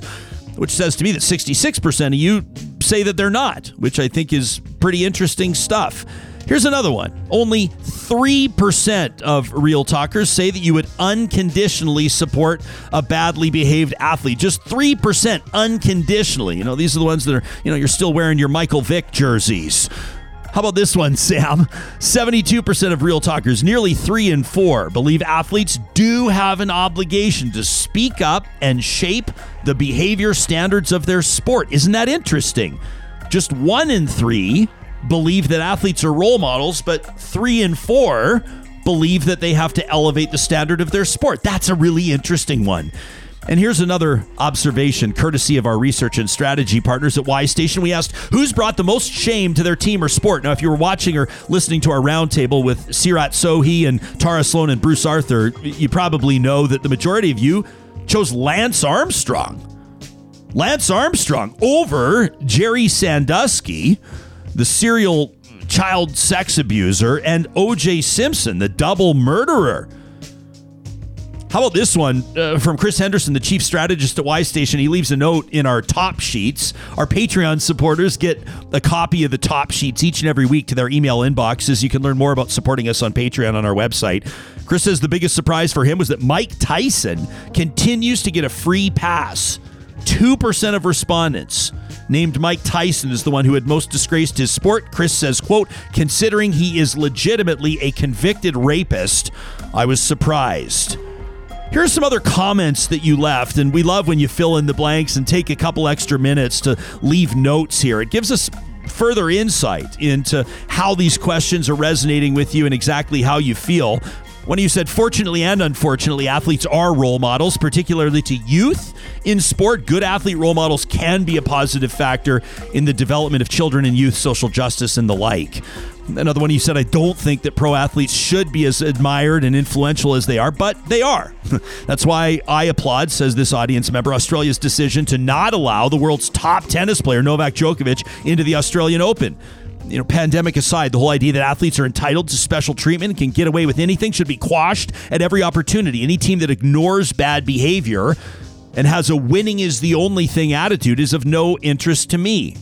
which says to me that 66% of you say that they're not, which I think is pretty interesting stuff. Here's another one. Only 3% of real talkers say that you would unconditionally support a badly behaved athlete. Just 3% unconditionally. You know, these are the ones that are, you know, you're still wearing your Michael Vick jerseys. How about this one, Sam? 72% of real talkers, nearly three in four, believe athletes do have an obligation to speak up and shape the behavior standards of their sport. Isn't that interesting? Just one in three believe that athletes are role models, but three and four believe that they have to elevate the standard of their sport. That's a really interesting one. And here's another observation, courtesy of our research and strategy partners at Y Station. We asked who's brought the most shame to their team or sport. Now, if you were watching or listening to our roundtable with Sirat Sohi and Tara Slone and Bruce Arthur, you probably know that the majority of you chose Lance Armstrong. Lance Armstrong over Jerry Sandusky the serial child sex abuser, and O.J. Simpson, the double murderer. How about this one uh, from Chris Henderson, the chief strategist at Y Station? He leaves a note in our top sheets. Our Patreon supporters get a copy of the top sheets each and every week to their email inboxes. You can learn more about supporting us on Patreon on our website. Chris says the biggest surprise for him was that Mike Tyson continues to get a free pass. 2% of respondents named Mike Tyson as the one who had most disgraced his sport. Chris says, quote, considering he is legitimately a convicted rapist, I was surprised. Here are some other comments that you left, and we love when you fill in the blanks and take a couple extra minutes to leave notes here. It gives us further insight into how these questions are resonating with you and exactly how you feel. One of you said, fortunately and unfortunately, athletes are role models, particularly to youth. In sport, good athlete role models can be a positive factor in the development of children and youth, social justice, and the like. Another one you said, I don't think that pro athletes should be as admired and influential as they are, but they are. That's why I applaud, says this audience member, Australia's decision to not allow the world's top tennis player, Novak Djokovic, into the Australian Open you know, pandemic aside, the whole idea that athletes are entitled to special treatment and can get away with anything should be quashed at every opportunity. Any team that ignores bad behavior and has a winning is the only thing attitude is of no interest to me.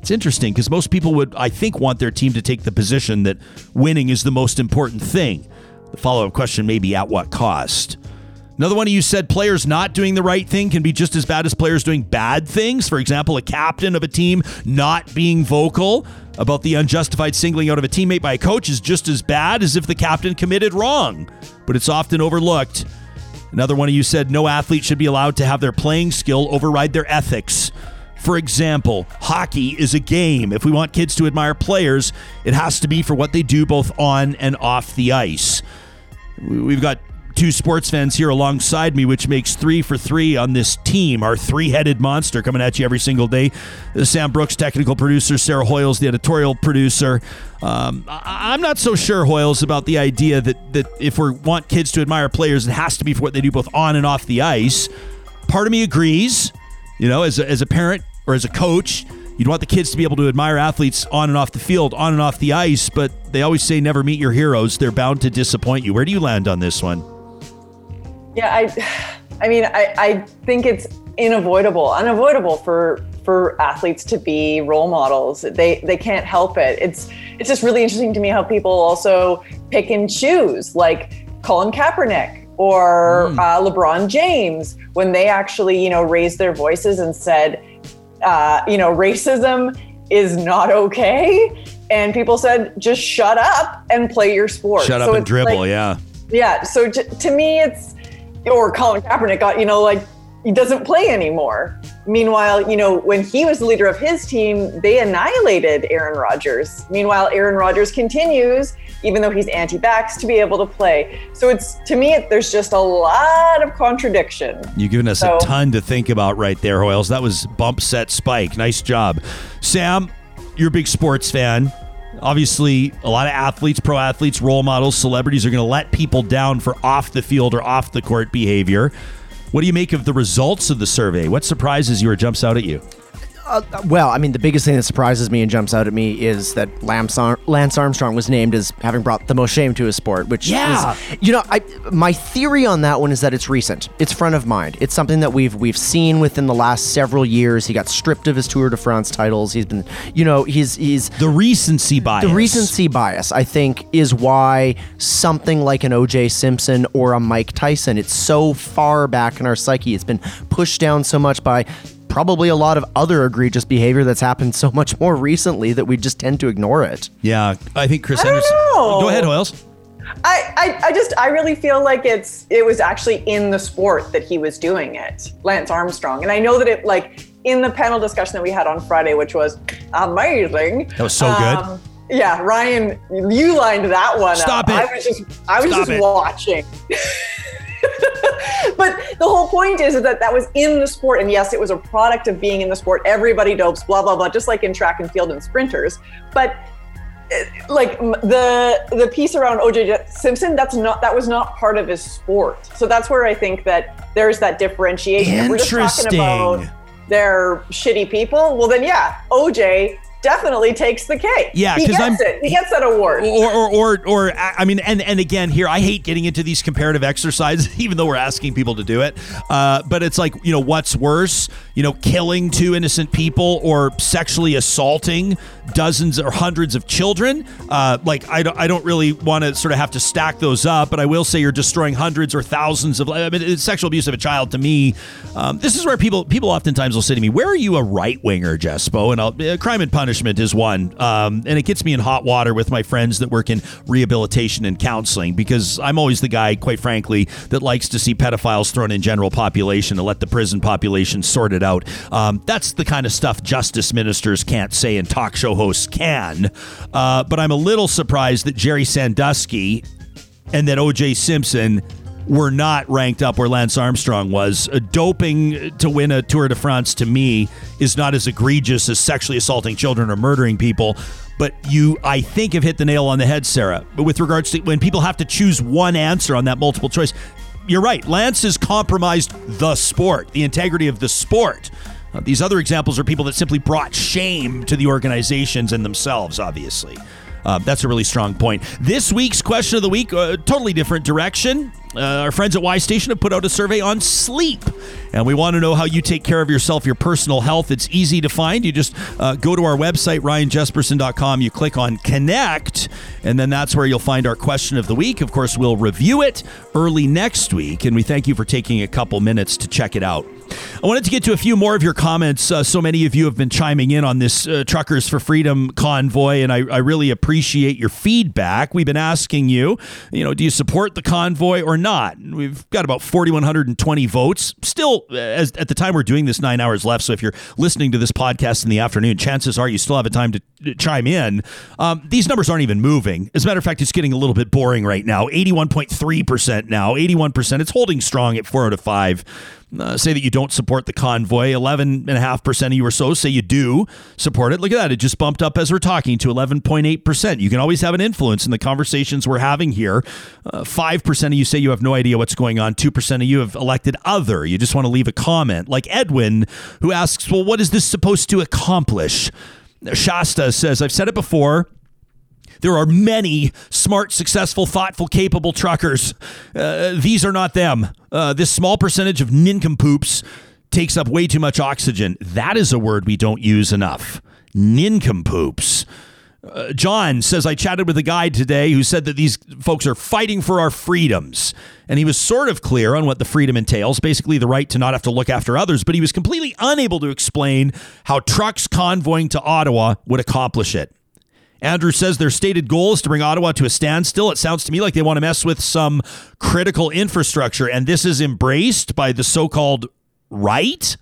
It's interesting because most people would, I think, want their team to take the position that winning is the most important thing. The follow up question may be at what cost? Another one of you said players not doing the right thing can be just as bad as players doing bad things. For example, a captain of a team not being vocal about the unjustified singling out of a teammate by a coach is just as bad as if the captain committed wrong, but it's often overlooked. Another one of you said no athlete should be allowed to have their playing skill override their ethics. For example, hockey is a game. If we want kids to admire players, it has to be for what they do both on and off the ice. We've got two sports fans here alongside me, which makes three for three on this team. Our three headed monster coming at you every single day. Sam Brooks, technical producer, Sarah Hoyles, the editorial producer. Um, I- am not so sure, Hoyles, about the idea that, that if we want kids to admire players, it has to be for what they do both on and off the ice. Part of me agrees. You know, as a, as a parent or as a coach, You'd want the kids to be able to admire athletes on and off the field, on and off the ice, but they always say never meet your heroes. They're bound to disappoint you. Where do you land on this one? Yeah, I, I mean, I, I think it's unavoidable, unavoidable for for athletes to be role models. They they can't help it. It's it's just really interesting to me how people also pick and choose, like Colin Kaepernick or mm. uh, LeBron James, when they actually you know raised their voices and said, uh, you know, racism is not okay. And people said, just shut up and play your sport. Shut up so and dribble, like, yeah. Yeah. So to, to me, it's or Colin Kaepernick got, you know, like he doesn't play anymore. Meanwhile, you know, when he was the leader of his team, they annihilated Aaron Rodgers. Meanwhile, Aaron Rodgers continues, even though he's anti-vax, to be able to play. So it's to me, there's just a lot of contradiction. You've given us so, a ton to think about right there, Hoyles. That was bump set spike. Nice job, Sam. You're a big sports fan obviously a lot of athletes, pro athletes, role models, celebrities are going to let people down for off the field or off the court behavior. What do you make of the results of the survey? What surprises you or jumps out at you? Uh, well, I mean, the biggest thing that surprises me and jumps out at me is that Lance, Armstrong was named as having brought the most shame to his sport. Which, yeah, is, you know, I, my theory on that one is that it's recent. It's front of mind. It's something that we've we've seen within the last several years. He got stripped of his Tour de France titles. He's been, you know, he's he's the recency bias. The recency bias, I think, is why something like an O.J. Simpson or a Mike Tyson. It's so far back in our psyche. It's been pushed down so much by probably a lot of other egregious behavior that's happened so much more recently that we just tend to ignore it. Yeah, I think Chris I Henderson. Go ahead, Hoyles. I, I, I just I really feel like it's it was actually in the sport that he was doing it, Lance Armstrong. And I know that it like in the panel discussion that we had on Friday, which was amazing. That was so um, good. Yeah, Ryan, you lined that one Stop up. it. I was just I was Stop just it. watching. but the whole point is, is that that was in the sport. And yes, it was a product of being in the sport. Everybody dopes, blah, blah, blah, just like in track and field and sprinters. But eh, like the the piece around OJ Simpson, that's not that was not part of his sport. So that's where I think that there's that differentiation. If we're just talking about they're shitty people. Well, then yeah, OJ definitely takes the cake. Yeah, because I'm it. he gets that award. Or, or or or I mean, and and again here, I hate getting into these comparative exercises, even though we're asking people to do it. Uh, but it's like you know, what's worse? You know, killing two innocent people or sexually assaulting dozens or hundreds of children. Uh, like I don't I don't really want to sort of have to stack those up, but I will say you're destroying hundreds or thousands of. I mean, sexual abuse of a child to me. Um, this is where people people oftentimes will say to me, "Where are you a right winger, Jespo?" And I'll uh, crime and punishment is one. Um, and it gets me in hot water with my friends that work in rehabilitation and counseling because I'm always the guy, quite frankly, that likes to see pedophiles thrown in general population and let the prison population sort it out. Um, that's the kind of stuff justice ministers can't say and talk show hosts can. Uh, but I'm a little surprised that Jerry Sandusky and that OJ Simpson were not ranked up where Lance Armstrong was. Uh, doping to win a Tour de France to me is not as egregious as sexually assaulting children or murdering people. But you, I think, have hit the nail on the head, Sarah. But with regards to when people have to choose one answer on that multiple choice, you're right. Lance has compromised the sport, the integrity of the sport. Uh, these other examples are people that simply brought shame to the organizations and themselves, obviously. Uh, that's a really strong point. This week's question of the week, uh, totally different direction. Uh, our friends at Y Station have put out a survey on sleep, and we want to know how you take care of yourself, your personal health. It's easy to find. You just uh, go to our website, ryanjespersen.com. You click on Connect, and then that's where you'll find our question of the week. Of course, we'll review it early next week, and we thank you for taking a couple minutes to check it out. I wanted to get to a few more of your comments. Uh, so many of you have been chiming in on this uh, Truckers for Freedom convoy, and I, I, really appreciate your feedback. We've been asking you, you know, do you support the convoy or not? We've got about 4,120 votes. Still, uh, as, at the time we're doing this, nine hours left. So if you're listening to this podcast in the afternoon, chances are you still have a time to, chime in. Um, these numbers aren't even moving. As a matter of fact, it's getting a little bit boring right now. 81.3% now, 81%. It's holding strong at four out of five uh, say that you don't support the convoy. 11.5% of you or so say you do support it. Look at that. It just bumped up as we're talking to 11.8%. You can always have an influence in the conversations we're having here. Uh, 5% of you say you have no idea what's going on. 2% of you have elected other. You just want to leave a comment. Like Edwin, who asks, well, what is this supposed to accomplish? Shasta says, I've said it before. There are many smart, successful, thoughtful, capable truckers. Uh, these are not them. Uh, this small percentage of nincompoops takes up way too much oxygen. That is a word we don't use enough. Nincompoops. Uh, John says, I chatted with a guy today who said that these folks are fighting for our freedoms. And he was sort of clear on what the freedom entails basically, the right to not have to look after others, but he was completely unable to explain how trucks convoying to Ottawa would accomplish it. Andrew says their stated goal is to bring Ottawa to a standstill. It sounds to me like they want to mess with some critical infrastructure, and this is embraced by the so called right.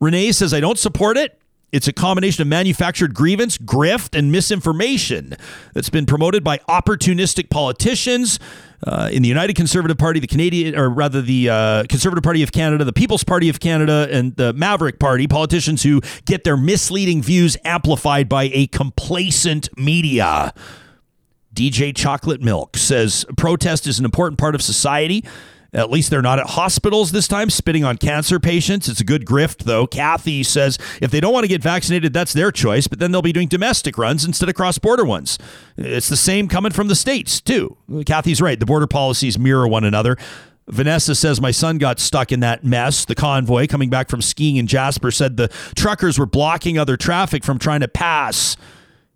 Renee says, I don't support it. It's a combination of manufactured grievance, grift, and misinformation that's been promoted by opportunistic politicians uh, in the United Conservative Party, the Canadian, or rather the uh, Conservative Party of Canada, the People's Party of Canada, and the Maverick Party. Politicians who get their misleading views amplified by a complacent media. DJ Chocolate Milk says protest is an important part of society. At least they're not at hospitals this time, spitting on cancer patients. It's a good grift, though. Kathy says if they don't want to get vaccinated, that's their choice, but then they'll be doing domestic runs instead of cross border ones. It's the same coming from the States, too. Kathy's right. The border policies mirror one another. Vanessa says, My son got stuck in that mess. The convoy coming back from skiing in Jasper said the truckers were blocking other traffic from trying to pass.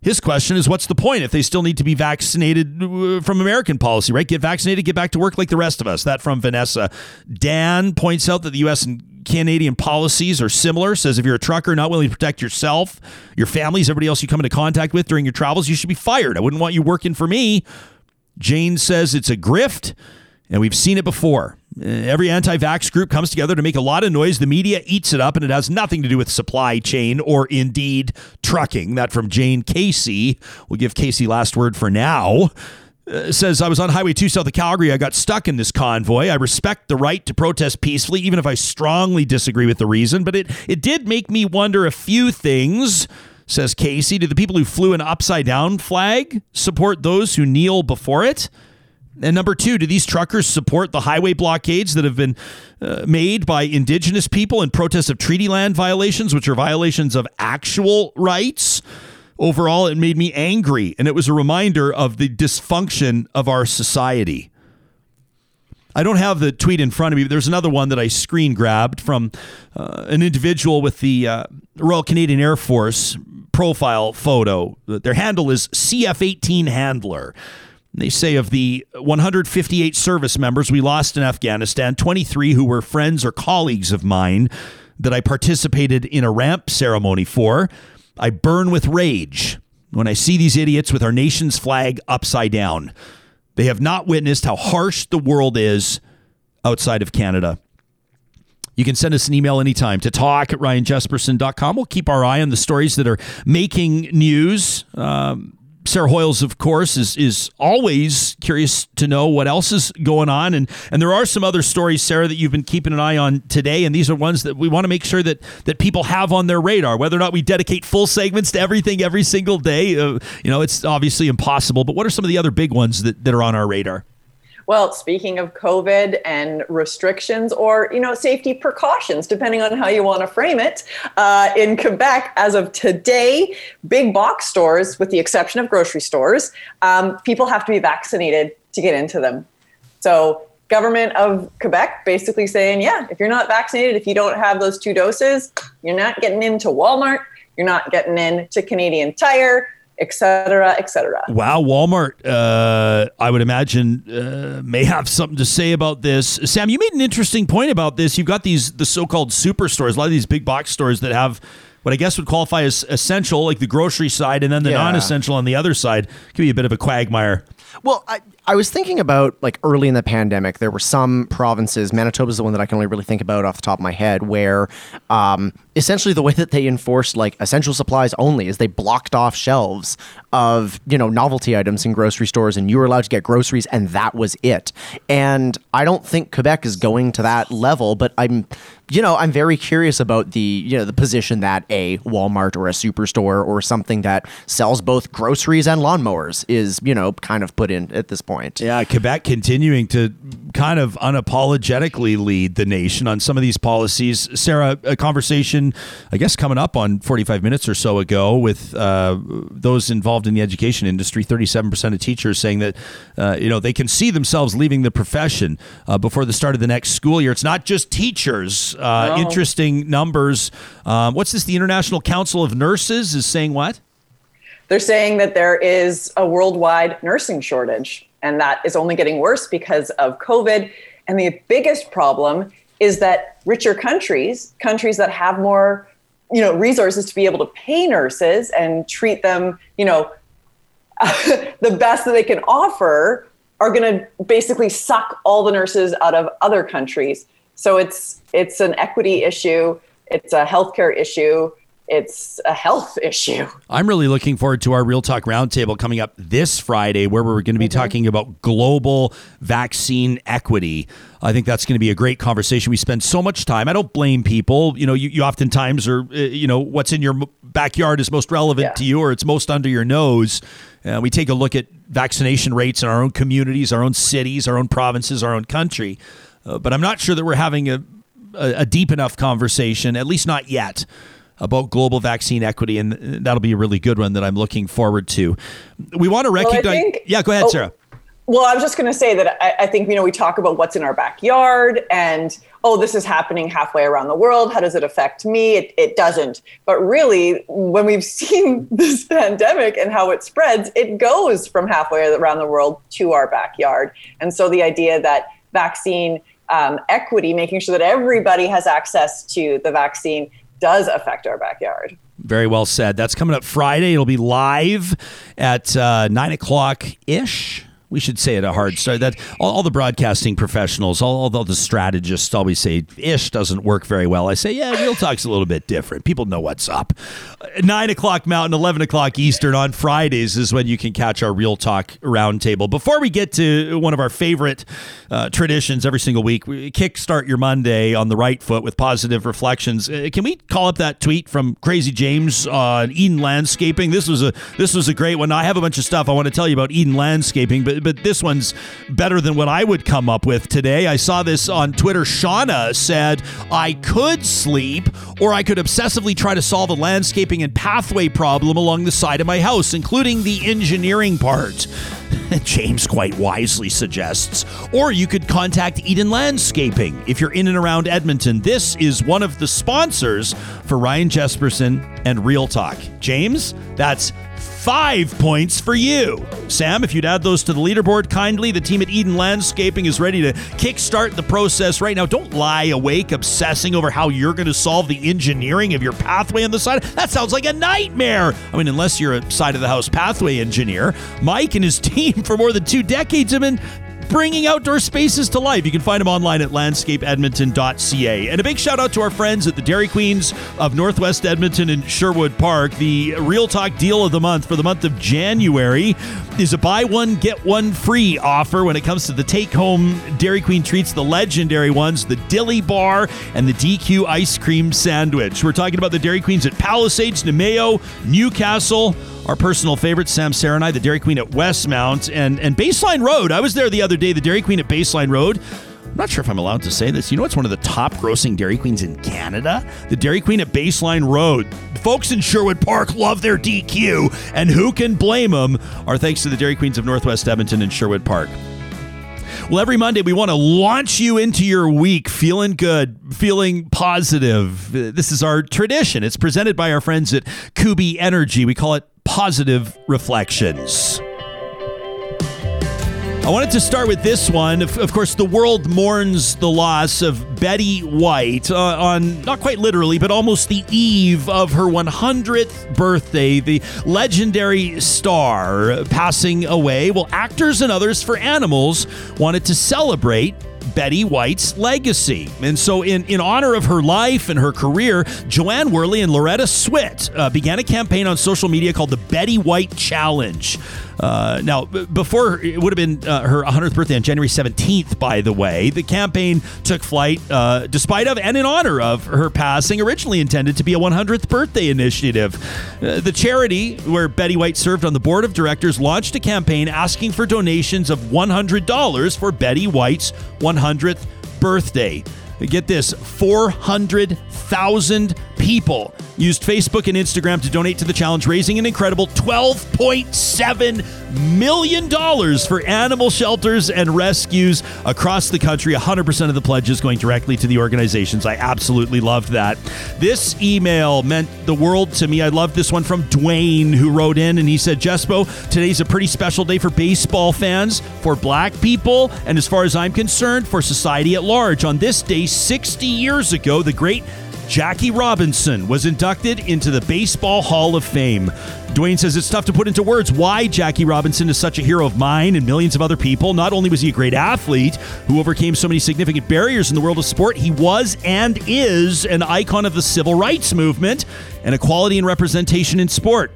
His question is, what's the point if they still need to be vaccinated uh, from American policy, right? Get vaccinated, get back to work like the rest of us. That from Vanessa. Dan points out that the U.S. and Canadian policies are similar. Says if you're a trucker not willing to protect yourself, your families, everybody else you come into contact with during your travels, you should be fired. I wouldn't want you working for me. Jane says it's a grift, and we've seen it before. Uh, every anti vax group comes together to make a lot of noise. The media eats it up, and it has nothing to do with supply chain or indeed trucking. That from Jane Casey. We'll give Casey last word for now. Uh, says, I was on Highway 2 south of Calgary. I got stuck in this convoy. I respect the right to protest peacefully, even if I strongly disagree with the reason, but it, it did make me wonder a few things. Says Casey, do the people who flew an upside down flag support those who kneel before it? And number two, do these truckers support the highway blockades that have been uh, made by indigenous people in protest of treaty land violations, which are violations of actual rights? Overall, it made me angry, and it was a reminder of the dysfunction of our society. I don't have the tweet in front of me, but there's another one that I screen grabbed from uh, an individual with the uh, Royal Canadian Air Force profile photo. Their handle is CF 18 Handler. They say of the 158 service members we lost in Afghanistan, 23 who were friends or colleagues of mine that I participated in a ramp ceremony for, I burn with rage when I see these idiots with our nation's flag upside down. They have not witnessed how harsh the world is outside of Canada. You can send us an email anytime to talk at ryanjespersen.com. We'll keep our eye on the stories that are making news. Um, Sarah Hoyles, of course, is is always curious to know what else is going on, and and there are some other stories, Sarah, that you've been keeping an eye on today, and these are ones that we want to make sure that that people have on their radar. Whether or not we dedicate full segments to everything every single day, uh, you know, it's obviously impossible. But what are some of the other big ones that that are on our radar? Well, speaking of COVID and restrictions or, you know, safety precautions, depending on how you want to frame it, uh, in Quebec, as of today, big box stores, with the exception of grocery stores, um, people have to be vaccinated to get into them. So government of Quebec basically saying, yeah, if you're not vaccinated, if you don't have those two doses, you're not getting into Walmart, you're not getting into Canadian Tire, et cetera, et cetera. Wow, Walmart, uh, I would imagine, uh, may have something to say about this. Sam, you made an interesting point about this. You've got these the so-called superstores, a lot of these big box stores that have what I guess would qualify as essential, like the grocery side, and then the yeah. non-essential on the other side. Could be a bit of a quagmire. Well, I, I was thinking about like early in the pandemic, there were some provinces, Manitoba is the one that I can only really think about off the top of my head, where um, essentially the way that they enforced like essential supplies only is they blocked off shelves of, you know, novelty items in grocery stores and you were allowed to get groceries and that was it. And I don't think Quebec is going to that level, but I'm you know, I'm very curious about the you know the position that a Walmart or a superstore or something that sells both groceries and lawnmowers is you know kind of put in at this point. Yeah, Quebec continuing to kind of unapologetically lead the nation on some of these policies. Sarah, a conversation, I guess, coming up on 45 minutes or so ago with uh, those involved in the education industry. 37% of teachers saying that, uh, you know, they can see themselves leaving the profession uh, before the start of the next school year. It's not just teachers. Uh, no. Interesting numbers. Um, what's this? The International Council of Nurses is saying what? They're saying that there is a worldwide nursing shortage and that is only getting worse because of COVID. And the biggest problem is that richer countries, countries that have more, you know, resources to be able to pay nurses and treat them, you know, the best that they can offer, are going to basically suck all the nurses out of other countries. So it's it's an equity issue, it's a healthcare issue, it's a health issue. I'm really looking forward to our Real Talk Roundtable coming up this Friday, where we're going to be mm-hmm. talking about global vaccine equity. I think that's going to be a great conversation. We spend so much time. I don't blame people. You know, you, you oftentimes are, uh, you know, what's in your backyard is most relevant yeah. to you or it's most under your nose. Uh, we take a look at vaccination rates in our own communities, our own cities, our own provinces, our own country. Uh, but I'm not sure that we're having a, a, a deep enough conversation, at least not yet about global vaccine equity, and that'll be a really good one that I'm looking forward to. We want to recognize. Well, think, yeah, go ahead, oh, Sarah. Well, I was just going to say that I, I, think, you know, we talk about what's in our backyard and, oh, this is happening halfway around the world. How does it affect me? It, it doesn't. But really, when we've seen this pandemic and how it spreads, it goes from halfway around the world to our backyard. And so the idea that vaccine um, equity, making sure that everybody has access to the vaccine, does affect our backyard. Very well said. That's coming up Friday. It'll be live at uh, nine o'clock ish we should say it a hard start. That all, all the broadcasting professionals, all, all, the strategists always say ish doesn't work very well. I say, yeah, real talk's a little bit different. People know what's up. Nine o'clock Mountain, eleven o'clock Eastern on Fridays is when you can catch our real talk roundtable. Before we get to one of our favorite uh, traditions every single week, we kickstart your Monday on the right foot with positive reflections. Uh, can we call up that tweet from Crazy James on Eden Landscaping? This was a this was a great one. I have a bunch of stuff I want to tell you about Eden Landscaping, but but this one's better than what I would come up with today. I saw this on Twitter. Shauna said, I could sleep or I could obsessively try to solve a landscaping and pathway problem along the side of my house, including the engineering part. James quite wisely suggests. Or you could contact Eden Landscaping if you're in and around Edmonton. This is one of the sponsors for Ryan Jespersen and Real Talk. James, that's five points for you. Sam, if you'd add those to the leaderboard kindly, the team at Eden Landscaping is ready to kickstart the process right now. Don't lie awake obsessing over how you're going to solve the engineering of your pathway on the side. That sounds like a nightmare. I mean, unless you're a side of the house pathway engineer. Mike and his team for more than two decades have been bringing outdoor spaces to life. You can find them online at landscapeedmonton.ca. And a big shout out to our friends at the Dairy Queens of Northwest Edmonton and Sherwood Park. The Real Talk deal of the month for the month of January is a buy one, get one free offer when it comes to the take home Dairy Queen treats, the legendary ones, the Dilly Bar and the DQ ice cream sandwich. We're talking about the Dairy Queens at Palisades, Namao, Newcastle our personal favorite, Sam, Sarah, and I, the Dairy Queen at Westmount and, and Baseline Road. I was there the other day, the Dairy Queen at Baseline Road. I'm not sure if I'm allowed to say this. You know what's one of the top grossing Dairy Queens in Canada? The Dairy Queen at Baseline Road. Folks in Sherwood Park love their DQ, and who can blame them? Our thanks to the Dairy Queens of Northwest Edmonton and Sherwood Park. Well, every Monday we want to launch you into your week feeling good, feeling positive. This is our tradition. It's presented by our friends at Kuby Energy. We call it Positive Reflections. I wanted to start with this one. Of, of, course, the world mourns the loss of Betty White uh, on not quite literally, but almost the eve of her 100th birthday. The legendary star passing away. Well, actors and others for animals wanted to celebrate Betty White's legacy. And so, in, in honor of her life and her career, Jo Anne Worley and Loretta Swit uh, began a campaign on social media called the Betty White Challenge. Uh, now, before it would have been uh, her 100th birthday on January 17th, by the way, the campaign took flight uh, despite of and in honor of her passing, originally intended to be a 100th birthday initiative. Uh, the charity, where Betty White served on the board of directors, launched a campaign asking for donations of $100 for Betty White's 100th birthday. Get this 400,000 people used Facebook and Instagram to donate to the challenge, raising an incredible $12.7 million for animal shelters and rescues across the country. 100% of the pledges going directly to the organizations. I absolutely loved that. This email meant the world to me. I love this one from Dwayne, who wrote in and he said, Jespo, today's a pretty special day for baseball fans, for black people, and as far as I'm concerned, for society at large. On this day, 60 years ago, the great Jackie Robinson was inducted into the Baseball Hall of Fame. Dwayne says it's tough to put into words why Jackie Robinson is such a hero of mine and millions of other people. Not only was he a great athlete who overcame so many significant barriers in the world of sport, he was and is an icon of the civil rights movement and equality and representation in sport.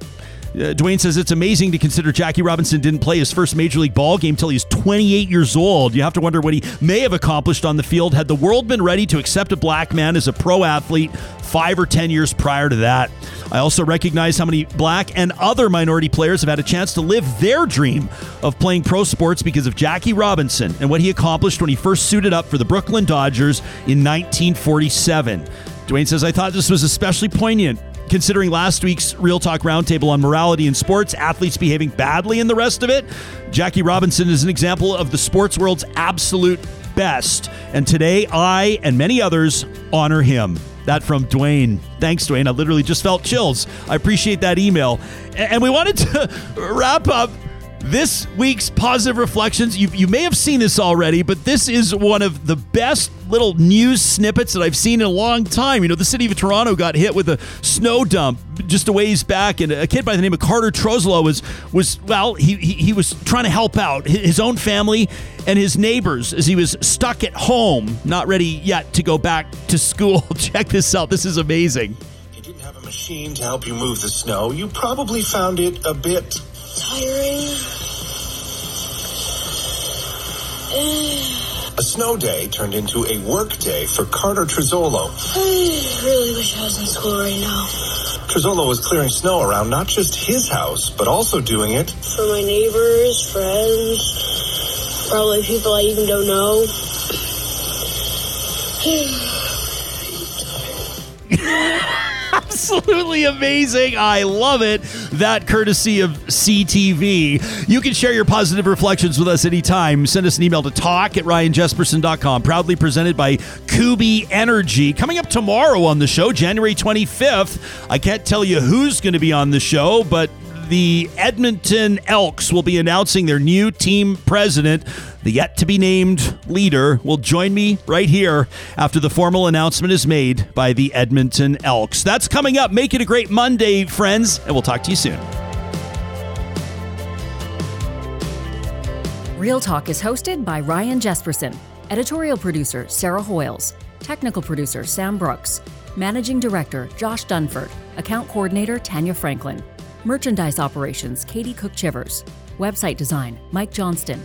Uh, Dwayne says it's amazing to consider Jackie Robinson didn't play his first major league ball game till he's 28 years old. You have to wonder what he may have accomplished on the field had the world been ready to accept a black man as a pro athlete five or 10 years prior to that. I also recognize how many black and other minority players have had a chance to live their dream of playing pro sports because of Jackie Robinson and what he accomplished when he first suited up for the Brooklyn Dodgers in 1947. Dwayne says, I thought this was especially poignant considering last week's Real Talk Roundtable on morality in sports, athletes behaving badly, and the rest of it, Jackie Robinson is an example of the sports world's absolute best. And today, I and many others honor him. That from Dwayne. Thanks, Dwayne. I literally just felt chills. I appreciate that email. And we wanted to wrap up this week's positive reflections. You, you may have seen this already, but this is one of the best little news snippets that I've seen in a long time. You know, the city of Toronto got hit with a snow dump just a ways back, and a kid by the name of Carter Troslow was was well, he, he, he was trying to help out his own family and his neighbors as he was stuck at home, not ready yet to go back to school. Check this out. This is amazing. You didn't have a machine to help you move the snow, you probably found it a bit tiring. A snow day turned into a work day for Carter Trizzolo. I really wish I was in school right now. Trizzolo was clearing snow around not just his house, but also doing it for my neighbors, friends, probably people I even don't know. absolutely amazing. I love it. That courtesy of CTV. You can share your positive reflections with us anytime. Send us an email to talk at ryanjespersen.com. Proudly presented by Kuby Energy. Coming up tomorrow on the show, January 25th. I can't tell you who's going to be on the show, but the Edmonton Elks will be announcing their new team president. The yet to be named leader will join me right here after the formal announcement is made by the Edmonton Elks. That's coming up. Make it a great Monday, friends, and we'll talk to you soon. Real Talk is hosted by Ryan Jespersen, editorial producer Sarah Hoyles, technical producer Sam Brooks, managing director Josh Dunford, account coordinator Tanya Franklin. Merchandise operations Katie Cook Chivers. Website design Mike Johnston.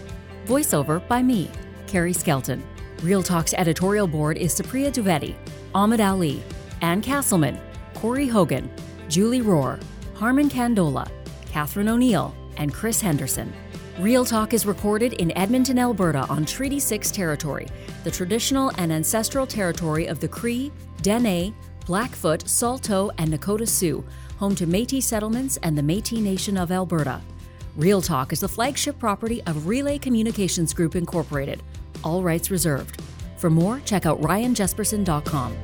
Voiceover by me, Carrie Skelton. Real Talk's editorial board is Supriya Dwivedi, Ahmed Ali, Ann Castleman, Corey Hogan, Julie Rohr, Harmon Candola, Catherine O'Neill, and Chris Henderson. Real Talk is recorded in Edmonton, Alberta on Treaty 6 territory, the traditional and ancestral territory of the Cree, Dene, Blackfoot, Saulteaux, and Nakota Sioux home to Metis settlements and the Metis Nation of Alberta. Real Talk is the flagship property of Relay Communications Group Incorporated, all rights reserved. For more, check out ryanjespersen.com.